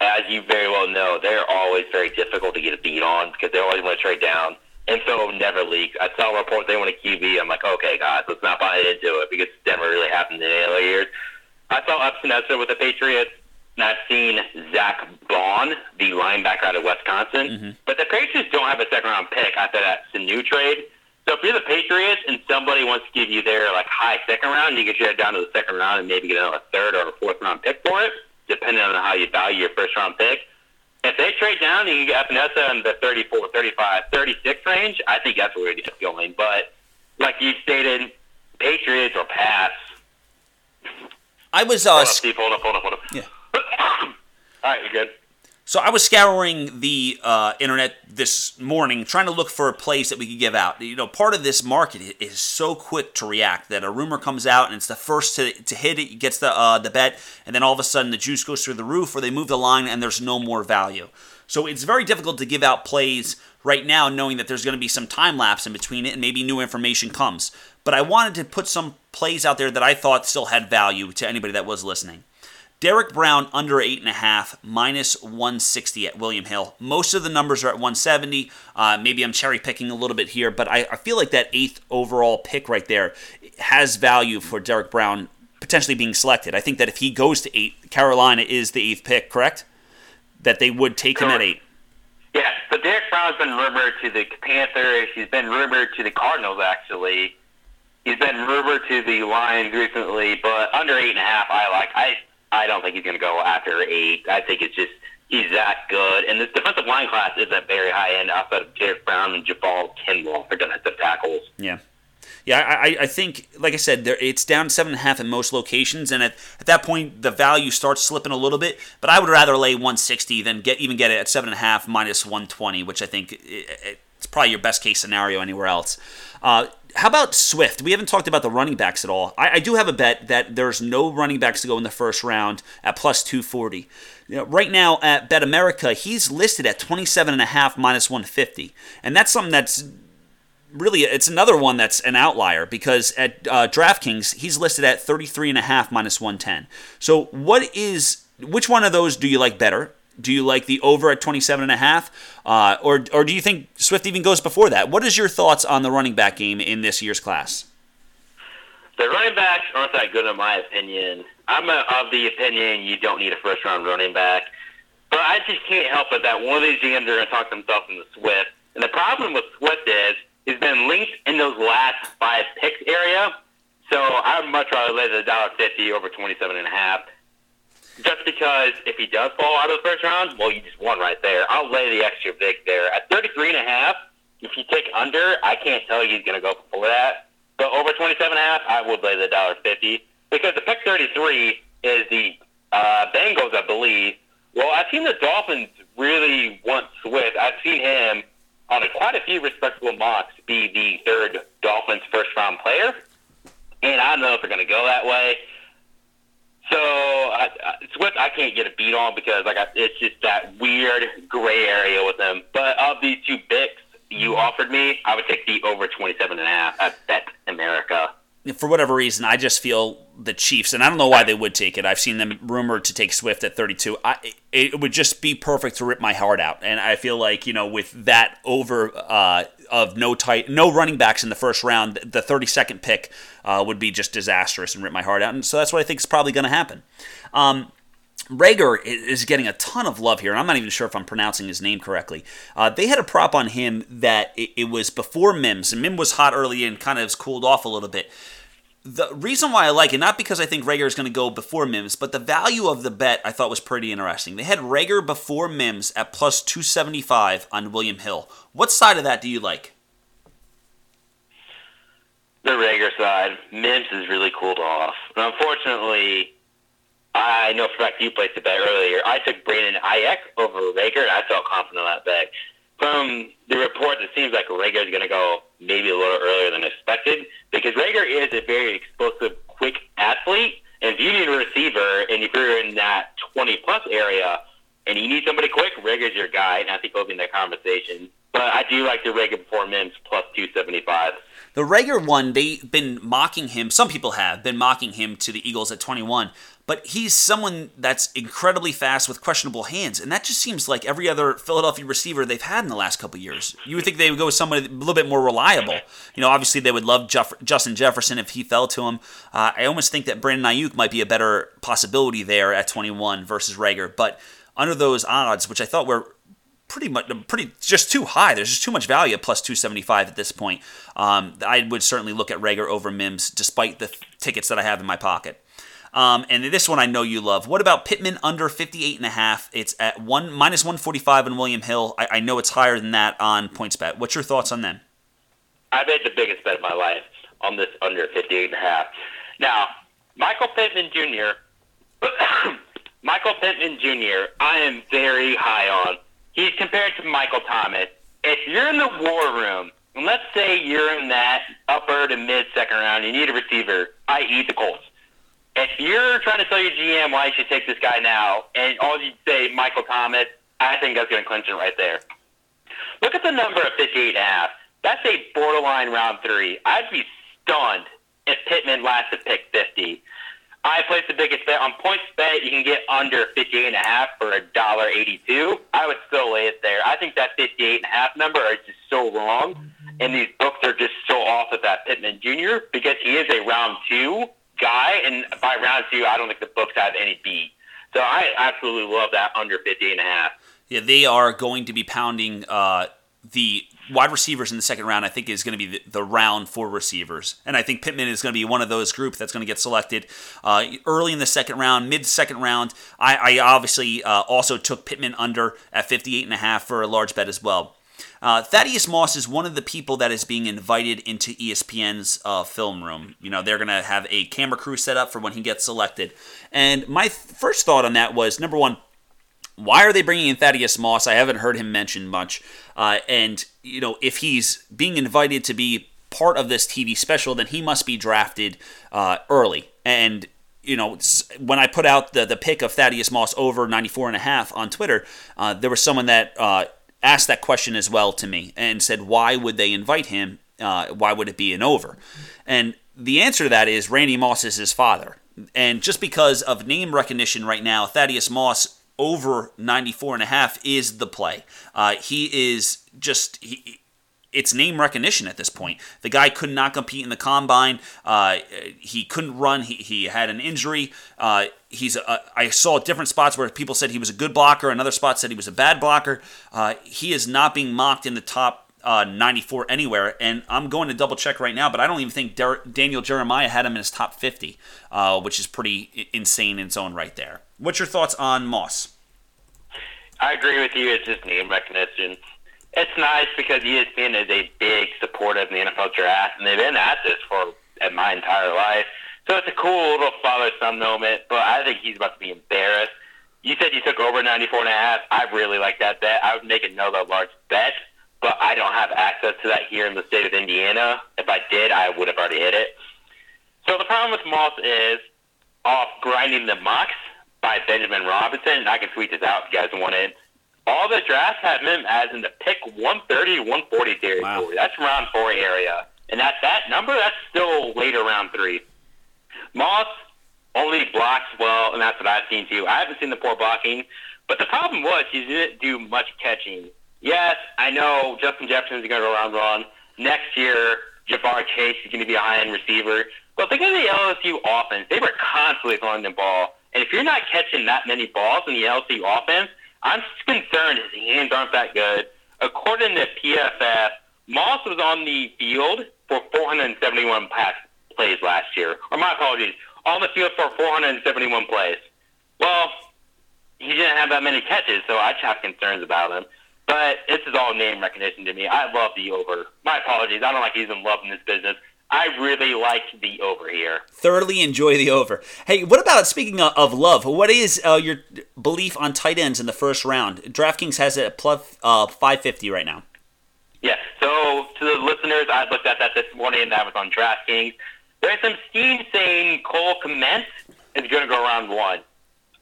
as you very well know, they're always very difficult to get a beat on because they always want to trade down. Info never leaks. I saw a report they want a QB. I'm like, okay, guys, let's not buy into it because it never really happened in the early years. I saw Epenesa with the Patriots, and I've seen Zack Baun, the linebacker out of Wisconsin. Mm-hmm. But the Patriots don't have a second round pick after that new trade. So if you're the Patriots and somebody wants to give you their like high second round, you can trade down to the second round and maybe get a third or a fourth round pick for it, depending on how you value your first round pick. If they trade down and you get Epenesa in the 34, 35, 36 range, I think that's where it's going. But like you stated, Patriots or pass. I was. Uh, hold up, Steve, hold up, hold up, hold up. Yeah. All right, you're good. So I was scouring the uh, internet this morning, trying to look for a place that we could give out. You know, part of this market is so quick to react that a rumor comes out and it's the first to, to hit it, gets the uh, the bet, and then all of a sudden the juice goes through the roof, or they move the line and there's no more value. So it's very difficult to give out plays right now, knowing that there's going to be some time lapse in between it, and maybe new information comes. But I wanted to put some plays out there that I thought still had value to anybody that was listening. Derrick Brown under eight and a half, minus 160 at William Hill. Most of the numbers are at 170. Uh, maybe I'm cherry picking a little bit here, but I, I, feel like that eighth overall pick right there has value for Derrick Brown potentially being selected. I think that if he goes to eight, Carolina is the eighth pick, correct? That they would take him at eight. Yeah, so Derrick Brown's been rumored to the Panthers. He's been rumored to the Cardinals, actually. He's been rumored to the Lions recently, but under eight and a half, I like. I I don't think he's going to go after eight. I think it's just he's that good, and this defensive line class is at very high end outside of Derrick Brown and Javon Kinlaw for defensive tackles. Yeah. Yeah, I, I think, like I said, there, it's down seven and a half in most locations, and at, at that point, the value starts slipping a little bit. But I would rather lay 160 than get even get it at seven and a half minus 120, which I think it's probably your best case scenario anywhere else. Uh, how about Swift? We haven't talked about the running backs at all. I, I, do have a bet that there's no running backs to go in the first round at plus 240. You know, right now at Bet America, he's listed at 27.5 minus 150. And that's something that's really, it's another one that's an outlier because at uh, DraftKings, he's listed at 33.5 minus 110. So what is which one of those do you like better? Do you like the over at 27 and a half? Uh, or, or do you think Swift even goes before that? What is your thoughts on the running back game in this year's class? The running backs aren't that good in my opinion. I'm a, of the opinion you don't need a first round running back. But I just can't help it that one of these GMs are going to talk themselves into Swift. And the problem with Swift is he's been linked in those last five picks area. So I'd much rather lay the dollar fifty over twenty seven and a half. Just because if he does fall out of the first round, well, you just won right there. I'll lay the extra big there at thirty three and a half. If you take under, I can't tell you he's going to go for that. But over twenty seven and a half, I would lay the dollar fifty because the pick thirty three is the uh, Bengals, I believe. Well, I've seen the Dolphins really want Swift. I've seen him on a, quite a few respectable mocks be the third Dolphins first round player, and I don't know if they're going to go that way. So I, I, Swift, I can't get a beat on because like I, it's just that weird gray area with him. But of these two picks you offered me, I would take the over twenty seven and a half at Bet America for whatever reason, I just feel the Chiefs, and I don't know why they would take it. I've seen them rumored to take Swift at 32. I, it would just be perfect to rip my heart out, and I feel like you know with that over uh, of no tight, no running backs in the first round, the 32nd pick uh, would be just disastrous and rip my heart out, and so that's what I think is probably going to happen. Um, Reagor is getting a ton of love here, and I'm not even sure if I'm pronouncing his name correctly. Uh, they had a prop on him that it, it, was before Mims, and Mims was hot early and kind of has cooled off a little bit the reason why I like it, not because I think Reagor is going to go before Mims, but the value of the bet I thought was pretty interesting. They had Reagor before Mims at plus 275 on William Hill. What side of that do you like? The Reagor side. Mims is really cooled off. But unfortunately, I know for a fact you placed the bet earlier. I took Brandon Aiyuk over Reagor, and I felt confident on that bet. From the report, it seems like Reagor is going to go maybe a little earlier than expected because Reagor is a very explosive, quick athlete. And if you need a receiver and if you're in that 20 plus area and you need somebody quick, Reagor's your guy, and I think he'll be in that conversation. But I do like the Reagor before Mims plus 275. The Reagor one, they've been mocking him. Some people have been mocking him to the Eagles at 21 but he's someone that's incredibly fast with questionable hands, and that just seems like every other Philadelphia receiver they've had in the last couple years. You would think they would go with somebody a little bit more reliable. You know, obviously they would love Jeff- Justin Jefferson if he fell to him. Uh, I almost think that Brandon Aiyuk might be a better possibility there at 21 versus Reagor, but under those odds, which I thought were pretty much pretty just too high. There's just too much value at plus 275 at this point. Um, I would certainly look at Reagor over Mims, despite the th- tickets that I have in my pocket. Um, and this one I know you love. What about Pittman under 58 and a half? It's at one minus 145 on William Hill. I, I know it's higher than that on PointsBet. What's your thoughts on them? I made the biggest bet of my life on this under 58 and a half. Now, Michael Pittman Jr. Michael Pittman Jr. I am very high on. He's compared to Michael Thomas. If you're in the war room, and let's say you're in that upper to mid second round, you need a receiver, i.e. the Colts if you're trying to tell your GM why you should take this guy now, and all you say Michael Thomas, I think that's going to clinch it right there. Look at the number of 58 and a half. That's a borderline round three. I'd be stunned if Pittman lasted pick 50. I placed the biggest bet on points bet. You can get under 58 and a half for a dollar 82. I would still lay it there. I think that 58 and a half number is just so wrong, and these books are just so off of that Pittman Jr. because he is a round two guy, and by round two, I don't think the books have any beat. So I absolutely love that under 50 and a half. Yeah, they are going to be pounding uh, the wide receivers in the second round. I think is going to be the, the, round for receivers, and I think Pittman is going to be one of those group that's going to get selected uh, early in the second round, mid second round. I, I obviously uh, also took Pittman under at 58 and a half for a large bet as well. Uh, Thaddeus Moss is one of the people that is being invited into ESPN's uh, film room. You know, they're going to have a camera crew set up for when he gets selected. And my th- first thought on that was number one, why are they bringing in Thaddeus Moss? I haven't heard him mentioned much. Uh, and, you know, if he's being invited to be part of this TV special, then he must be drafted uh, early. And you know, when I put out the the pick of Thaddeus Moss over 94 and a half on Twitter, uh, there was someone that uh, asked that question as well to me and said, why would they invite him? Uh, why would it be an over? And the answer to that is Randy Moss is his father. and just because of name recognition right now, Thaddeus Moss over 94 and a half is the play. Uh, he is just he, it's name recognition at this point. The guy could not compete in the combine. Uh, he couldn't run. He, he had an injury. Uh, he's a, I saw different spots where people said he was a good blocker. Another spot said he was a bad blocker. Uh, he is not being mocked in the top uh, 94 anywhere. And I'm going to double check right now, but I don't even think Der- Daniel Jeremiah had him in his top 50, uh, which is pretty insane in its own right there. What's your thoughts on Moss? I agree with you. It's just name recognition. It's nice because ESPN is a big supporter of the NFL draft, and they've been at this for my entire life. So it's a cool little father-son moment, but I think he's about to be embarrassed. You said you took over 94 and a half. I really like that bet. I would make another large bet but I don't have access to that here in the state of Indiana. If I did, I would have already hit it. So the problem with Moss is off Grinding the Mocks by Benjamin Robinson, and I can tweet this out if you guys want it. All the drafts have him as in the pick 130, 140 territory. Wow. That's round four area. And at that number, that's still later round three. Moss only blocks well, and that's what I've seen too. I haven't seen the poor blocking, but the problem was he didn't do much catching. Yes, I know Justin Jefferson is going to go around run. Next year, Ja'Marr Chase is going to be a high-end receiver. But think of the LSU offense. They were constantly throwing the ball. And if you're not catching that many balls in the LSU offense, I'm concerned his hands aren't that good. According to PFF, Moss was on the field for 471 pass plays last year. Or my apologies, on the field for 471 plays. Well, he didn't have that many catches, so I have concerns about him. But this is all name recognition to me. I love the over. My apologies. I don't like using love in this business. I really like the over here. Thoroughly enjoy the over. Hey, what about speaking of love? What is uh, your belief on tight ends in the first round? DraftKings has it at plus uh, 550 right now. Yeah. So to the listeners, I looked at that this morning, that was on DraftKings. There's some steam saying Cole Kmet is going to go around one.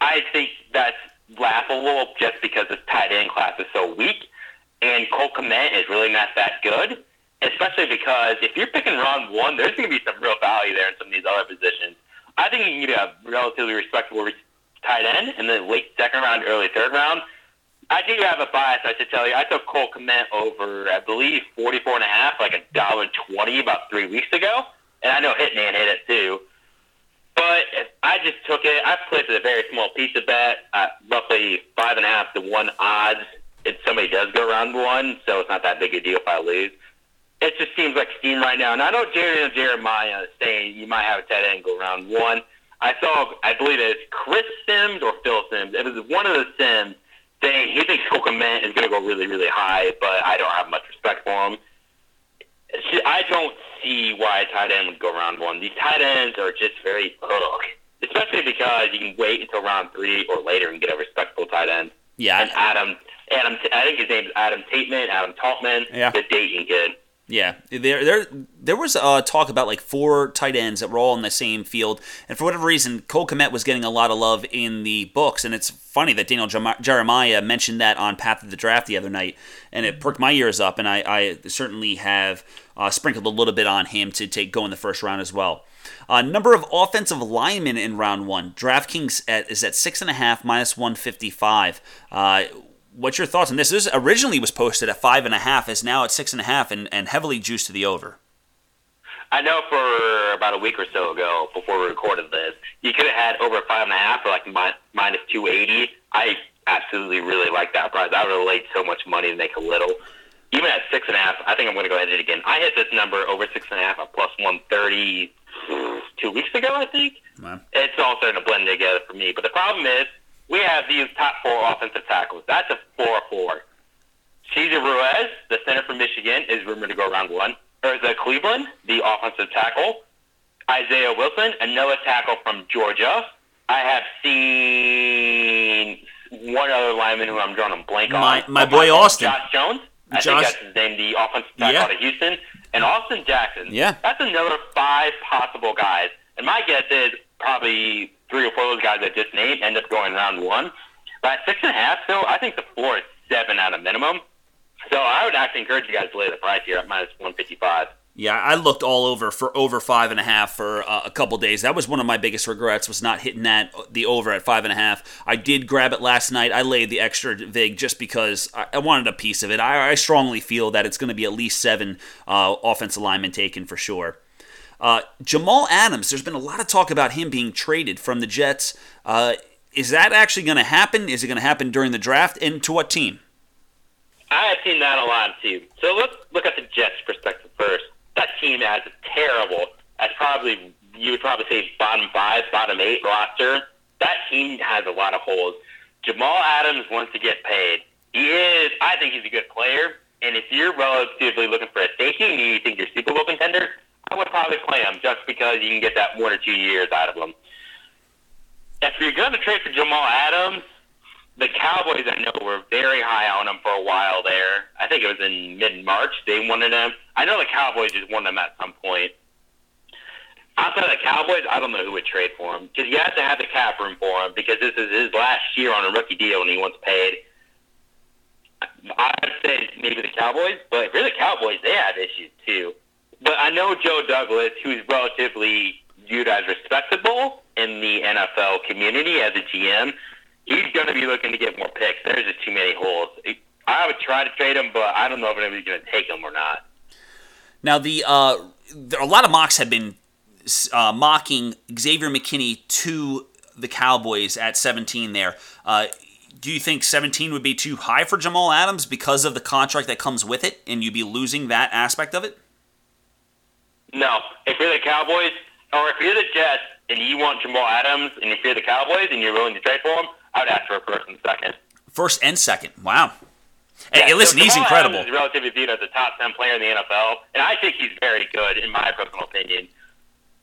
I think that's laughable just because this tight end class is so weak, and Cole Kmet is really not that good. Especially because if you're picking round one, there's going to be some real value there in some of these other positions. I think you get a relatively respectable tight end in the late second round, early third round. I do have a bias, I should tell you. I took Cole Kmet over, I believe, 44 and a half, like a dollar twenty about three weeks ago. And I know Hitman hit it too. But I just took it. I placed a very small piece of bet, at roughly five and a half to one odds. If somebody does go around one, so it's not that big a deal if I lose. It just seems like steam right now. And I know Jerry and Jeremiah saying you might have a tight end go around one. I saw, I believe it's Chris Sims or Phil Sims. It was one of the Sims saying he thinks Cole Kmet is going to go really, really high, but I don't have much respect for him. I don't see why a tight end would go round one. These tight ends are just very ugh, especially because you can wait until round three or later and get a respectable tight end. Yeah, and Adam, Adam, I think his name is Adam Tateman, Adam Taltman, yeah. the Dayton kid. Yeah, there, there, there was uh, talk about like four tight ends that were all in the same field, and for whatever reason, Cole Kmet was getting a lot of love in the books, and it's funny that Daniel Jeremiah mentioned that on Path of the Draft the other night, and it perked my ears up, and I, I certainly have uh, sprinkled a little bit on him to take go in the first round as well. Uh, number of offensive linemen in round one. DraftKings at, is at six and a half minus one fifty five. What's your thoughts on this? This originally was posted at five and a half, is now at six and a half, and, and heavily juiced to the over. I know for about a week or so ago, before we recorded this, you could have had over five and a half for like minus two eighty. I absolutely really like that price. I would have laid so much money to make a little. Even at six and a half, I think I'm going to go ahead and again. I hit this number over six and a half at plus one thirty two weeks ago. I think wow. it's all starting to blend together for me. But the problem is we have these top four offensive tackles. That's a 4 4. Cesar Ruiz, the center from Michigan, is rumored to go around one. Ezra Cleveland, the offensive tackle. Isaiah Wilson, another tackle from Georgia. I have seen one other lineman who I'm drawing a blank my, on. My boy Austin. Josh Jones. I Josh, think that's his name, the offensive tackle yeah. out of Houston. And Austin Jackson. Yeah. That's another five possible guys. And my guess is probably three or four of those guys I just named end up going round one. But at six and a half, still, I think the floor is seven at a minimum. So I would actually encourage you guys to lay the price here at minus 155. Yeah, I looked all over for over five and a half for uh, a couple days. That was one of my biggest regrets was not hitting that the over at five and a half. I did grab it last night. I laid the extra vig just because I, I wanted a piece of it. I, I, strongly feel that it's going to be at least seven uh, offensive linemen taken for sure. Uh, Jamal Adams, there's been a lot of talk about him being traded from the Jets. Uh, is that actually going to happen? Is it going to happen during the draft? And to what team? I have seen that a lot too. So let's look at the Jets' perspective first that team has a terrible, that's probably, you would probably say bottom five, bottom eight roster. That team has a lot of holes. Jamal Adams wants to get paid. He is, I think he's a good player. And if you're relatively looking for a safety and you think you're Super Bowl contender, I would probably play him just because you can get that one or two years out of him. If you're going to trade for Jamal Adams, the Cowboys, I know, were very high on him for a while there. I think it was in mid March they wanted him. I know the Cowboys just wanted him at some point. Outside of the Cowboys, I don't know who would trade for him because you have to have the cap room for him because this is his last year on a rookie deal and he wants paid. I'd say maybe the Cowboys, but if you're the Cowboys, they have issues too. But I know Joe Douglas, who's relatively viewed as respectable in the NFL community as a GM he's going to be looking to get more picks. There's just too many holes. I would try to trade him, but I don't know if anybody's going to take him or not. Now, the uh, there, a lot of mocks have been uh, mocking Xavier McKinney to the Cowboys at 17 there. Uh, do you think 17 would be too high for Jamal Adams because of the contract that comes with it, and you'd be losing that aspect of it? No. If you're the Cowboys, or if you're the Jets and you want Jamal Adams, and if you're the Cowboys and you're willing to trade for him, I would ask for a first and second. First and second. Wow. Yeah, hey, listen, so he's incredible. Adams is relatively viewed as a top ten player in the NFL, and I think he's very good in my personal opinion.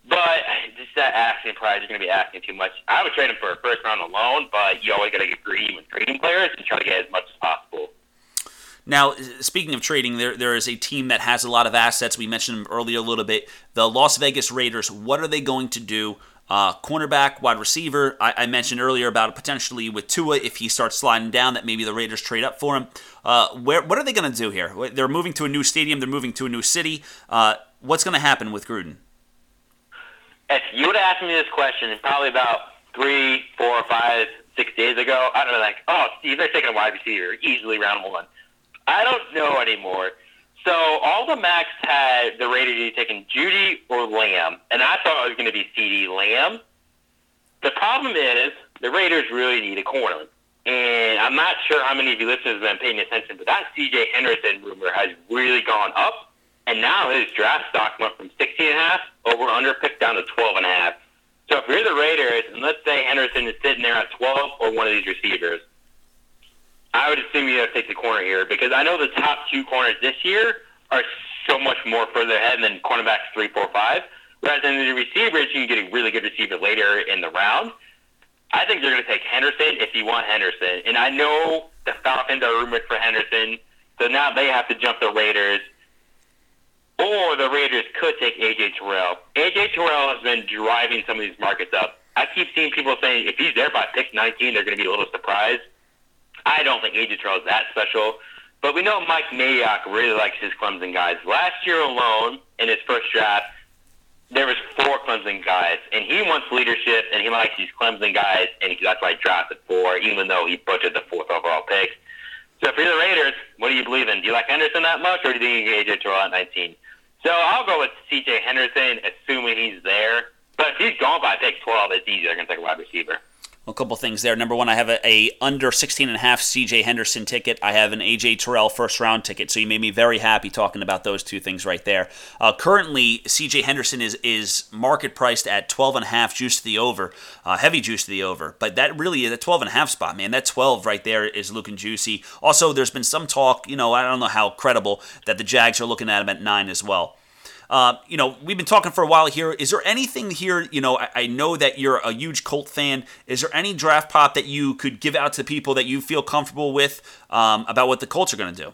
But just that asking price, you're going to be asking too much. I would trade him for a first round alone, but you always got to get greedy when trading players and try to get as much as possible. Now, speaking of trading, there there is a team that has a lot of assets. We mentioned them earlier a little bit. The Las Vegas Raiders. What are they going to do uh, cornerback, wide receiver. I, I, mentioned earlier about potentially with Tua if he starts sliding down, that maybe the Raiders trade up for him. Uh, where what are they going to do here? They're moving to a new stadium. They're moving to a new city. Uh, what's going to happen with Gruden? If you would have asked me this question probably about three, four, five, six days ago, I'd be like, "Oh, Steve, they're taking a wide receiver easily round one." I don't know anymore. So all the Max had the Raiders taking Jeudy or Lamb, and I thought it was going to be CeeDee Lamb. The problem is the Raiders really need a corner. And I'm not sure how many of you listeners have been paying attention, but that CJ Henderson rumor has really gone up. And now his draft stock went from 16.5 over under pick down to 12.5. So if you're the Raiders, and let's say Henderson is sitting there at 12 or one of these receivers, I would assume you have to take the corner here because I know the top two corners this year are so much more further ahead than cornerbacks three, four, five. Whereas in the receivers, you can get a really good receiver later in the round. I think they're going to take Henderson if you want Henderson. And I know the Falcons are rumored for Henderson, so now they have to jump the Raiders. Or the Raiders could take A.J. Terrell. A.J. Terrell has been driving some of these markets up. I keep seeing people saying if he's there by pick 19, they're going to be a little surprised. I don't think A.J. Terrell is that special. But we know Mike Mayock really likes his Clemson guys. Last year alone, in his first draft, there was four Clemson guys, and he wants leadership, and he likes these Clemson guys, and that's why he drafted four, even though he butchered the fourth overall pick. So you're the Raiders, what do you believe in? Do you like Henderson that much, or do you think can AJ Terrell at 19? So I'll go with C.J. Henderson, assuming he's there. But if he's gone by pick 12, it's. They're going to take a wide receiver a couple things there. Number one, I have a, a, under 16 and a half CJ Henderson ticket. I have an AJ Terrell first round ticket. So you made me very happy talking about those two things right there. Uh, currently, CJ Henderson is is market priced at 12 and a half juice to the over, uh, heavy juice to the over. But that really is a 12 and a half spot, man. That 12 right there is looking juicy. Also, there's been some talk, you know, I don't know how credible that the Jags are looking at him at nine as well. Uh, you know, we've been talking for a while here. Is there anything here? You know, I, I, know that you're a huge Colt fan. Is there any draft prop that you could give out to people that you feel comfortable with um, about what the Colts are going to do?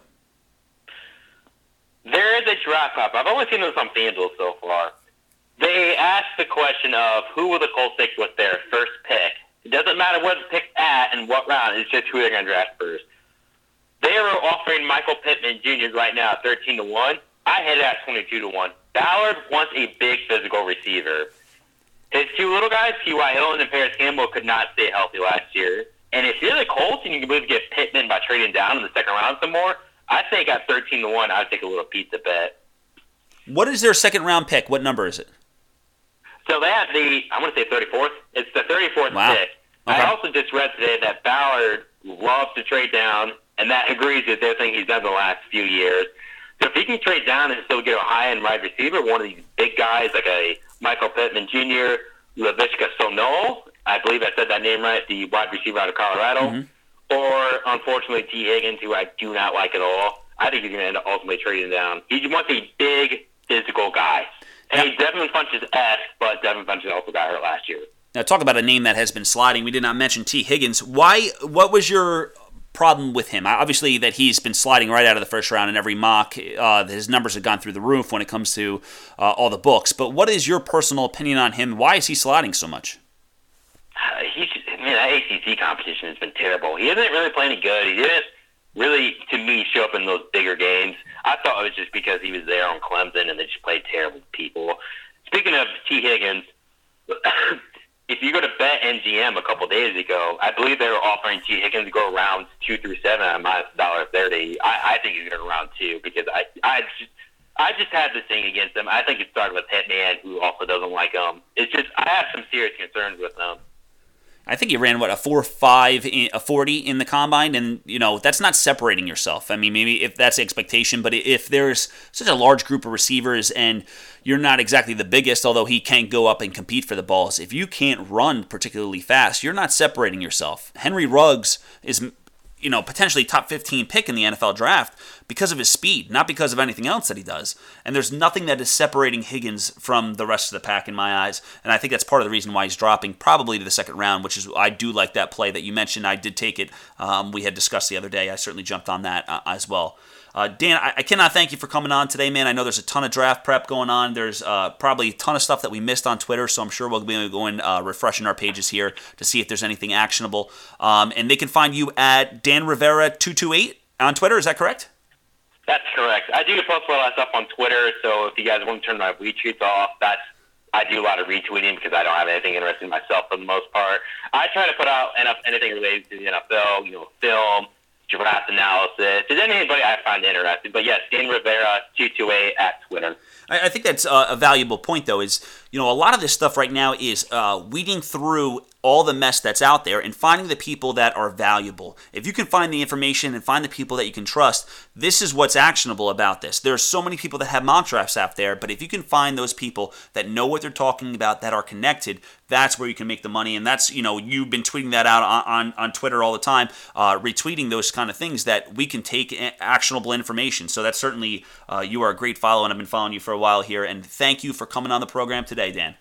There is a draft prop. I've only seen this on FanDuel so far. They asked the question of who will the Colts take with their first pick. It doesn't matter what picked at and what round. It's just who they're going to draft first. They are offering Michael Pittman Jr. right now at 13 to 1. I had it at 22 to 1 Ballard wants a big physical receiver. His two little guys, T.Y. Hilton and Parris Campbell, could not stay healthy last year. And if you're the Colts and you can believe get Pittman by trading down in the second round some more, I think at 13 to 1, I'd take a little pizza bet. What is their second round pick? What number is it? So they have the, I'm going to say 34th. It's the 34th Wow. pick. Okay. I also just read today that Ballard loves to trade down, and that agrees with everything he's done the last few years. So if he can trade down and still get a high-end wide receiver, one of these big guys like a Michael Pittman Jr., Laviska Shenault, I believe I said that name right, the wide receiver out of Colorado, Mm-hmm. or unfortunately Tee Higgins, who I do not like at all. I think he's going to end up ultimately trading down. He wants a big physical guy. Hey, Devin Funch is S, but Devin Funchess also got hurt last year. Now, talk about a name that has been sliding. We did not mention Tee Higgins. Why? What was your problem with him? Obviously, that he's been sliding right out of the first round in every mock. Uh, his numbers have gone through the roof when it comes to uh, all the books. But what is your personal opinion on him? Why is he sliding so much? Uh, he's man, that ACC competition has been terrible. He isn't really playing any good. He didn't really, to me, show up in those bigger games. I thought it was just because he was there on Clemson and they just played terrible people. Speaking of Tee Higgins, if you go to BetMGM a couple days ago, I believe they were offering Tee Higgins to go rounds two through seven at minus dollar thirty. I, I think he's going to round two because I I just, I just had this thing against him. I think it started with Hitman, who also doesn't like him. It's just I have some serious concerns with him. I think he ran what a four five, in, a forty in the combine, and you know that's not separating yourself. I mean, maybe if that's the expectation, but if there's such a large group of receivers and you're not exactly the biggest, although he can go up and compete for the balls. If you can't run particularly fast, you're not separating yourself. Henry Ruggs is you know, potentially top 15 pick in the NFL draft because of his speed, not because of anything else that he does. And there's nothing that is separating Higgins from the rest of the pack in my eyes. And I think that's part of the reason why he's dropping probably to the second round, which is I do like that play that you mentioned. I did take it. Um, we had discussed the other day. I certainly jumped on that uh, as well. Uh, Dan, I, I, cannot thank you for coming on today, man. I know there's a ton of draft prep going on. There's uh, probably a ton of stuff that we missed on Twitter, so I'm sure we'll be going uh, refreshing our pages here to see if there's anything actionable. Um, and they can find you at Dan Rivera two two eight on Twitter. Is that correct? That's correct. I do post a lot of stuff on Twitter, so if you guys want to turn my retweets off, that's I do a lot of retweeting because I don't have anything interesting myself for the most part. I try to put out anything related to the NFL, you know, film draft analysis. Is anybody I find interesting? But yes, Dan Rivera two two eight at Twitter. I think that's a valuable point, though. Is you know a lot of this stuff right now is uh, weeding through all the mess that's out there and finding the people that are valuable. If you can find the information and find the people that you can trust, this is what's actionable about this. There are so many people that have mock drafts out there, but if you can find those people that know what they're talking about, that are connected, that's where you can make the money. And that's, you know, you've been tweeting that out on, on, on Twitter all the time, uh, retweeting those kind of things that we can take actionable information. So that's certainly, uh, you are a great follow, and I've been following you for a while here. And thank you for coming on the program today, Dan.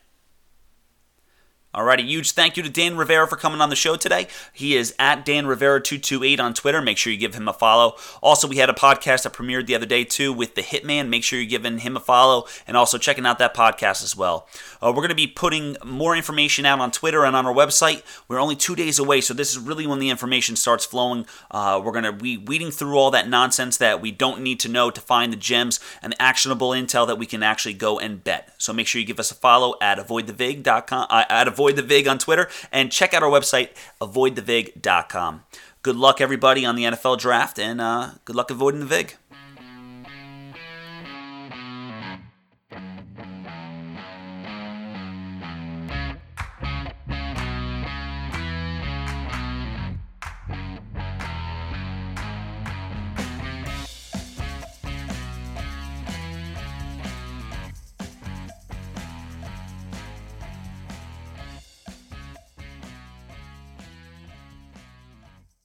Alrighty, huge thank you to Dan Rivera for coming on the show today. He is at Dan Rivera228 on Twitter. Make sure you give him a follow. Also, we had a podcast that premiered the other day too with the Hitman. Make sure you're giving him a follow and also checking out that podcast as well. Uh, we're going to be putting more information out on Twitter and on our website. We're only two days away, so this is really when the information starts flowing. Uh, we're going to be weeding through all that nonsense that we don't need to know to find the gems and the actionable intel that we can actually go and bet. So make sure you give us a follow at avoidthevig.com, uh, at avoid Avoid the Vig on Twitter, and check out our website, avoidthevig.com. Good luck, everybody, on the NFL draft, and uh, good luck avoiding the Vig.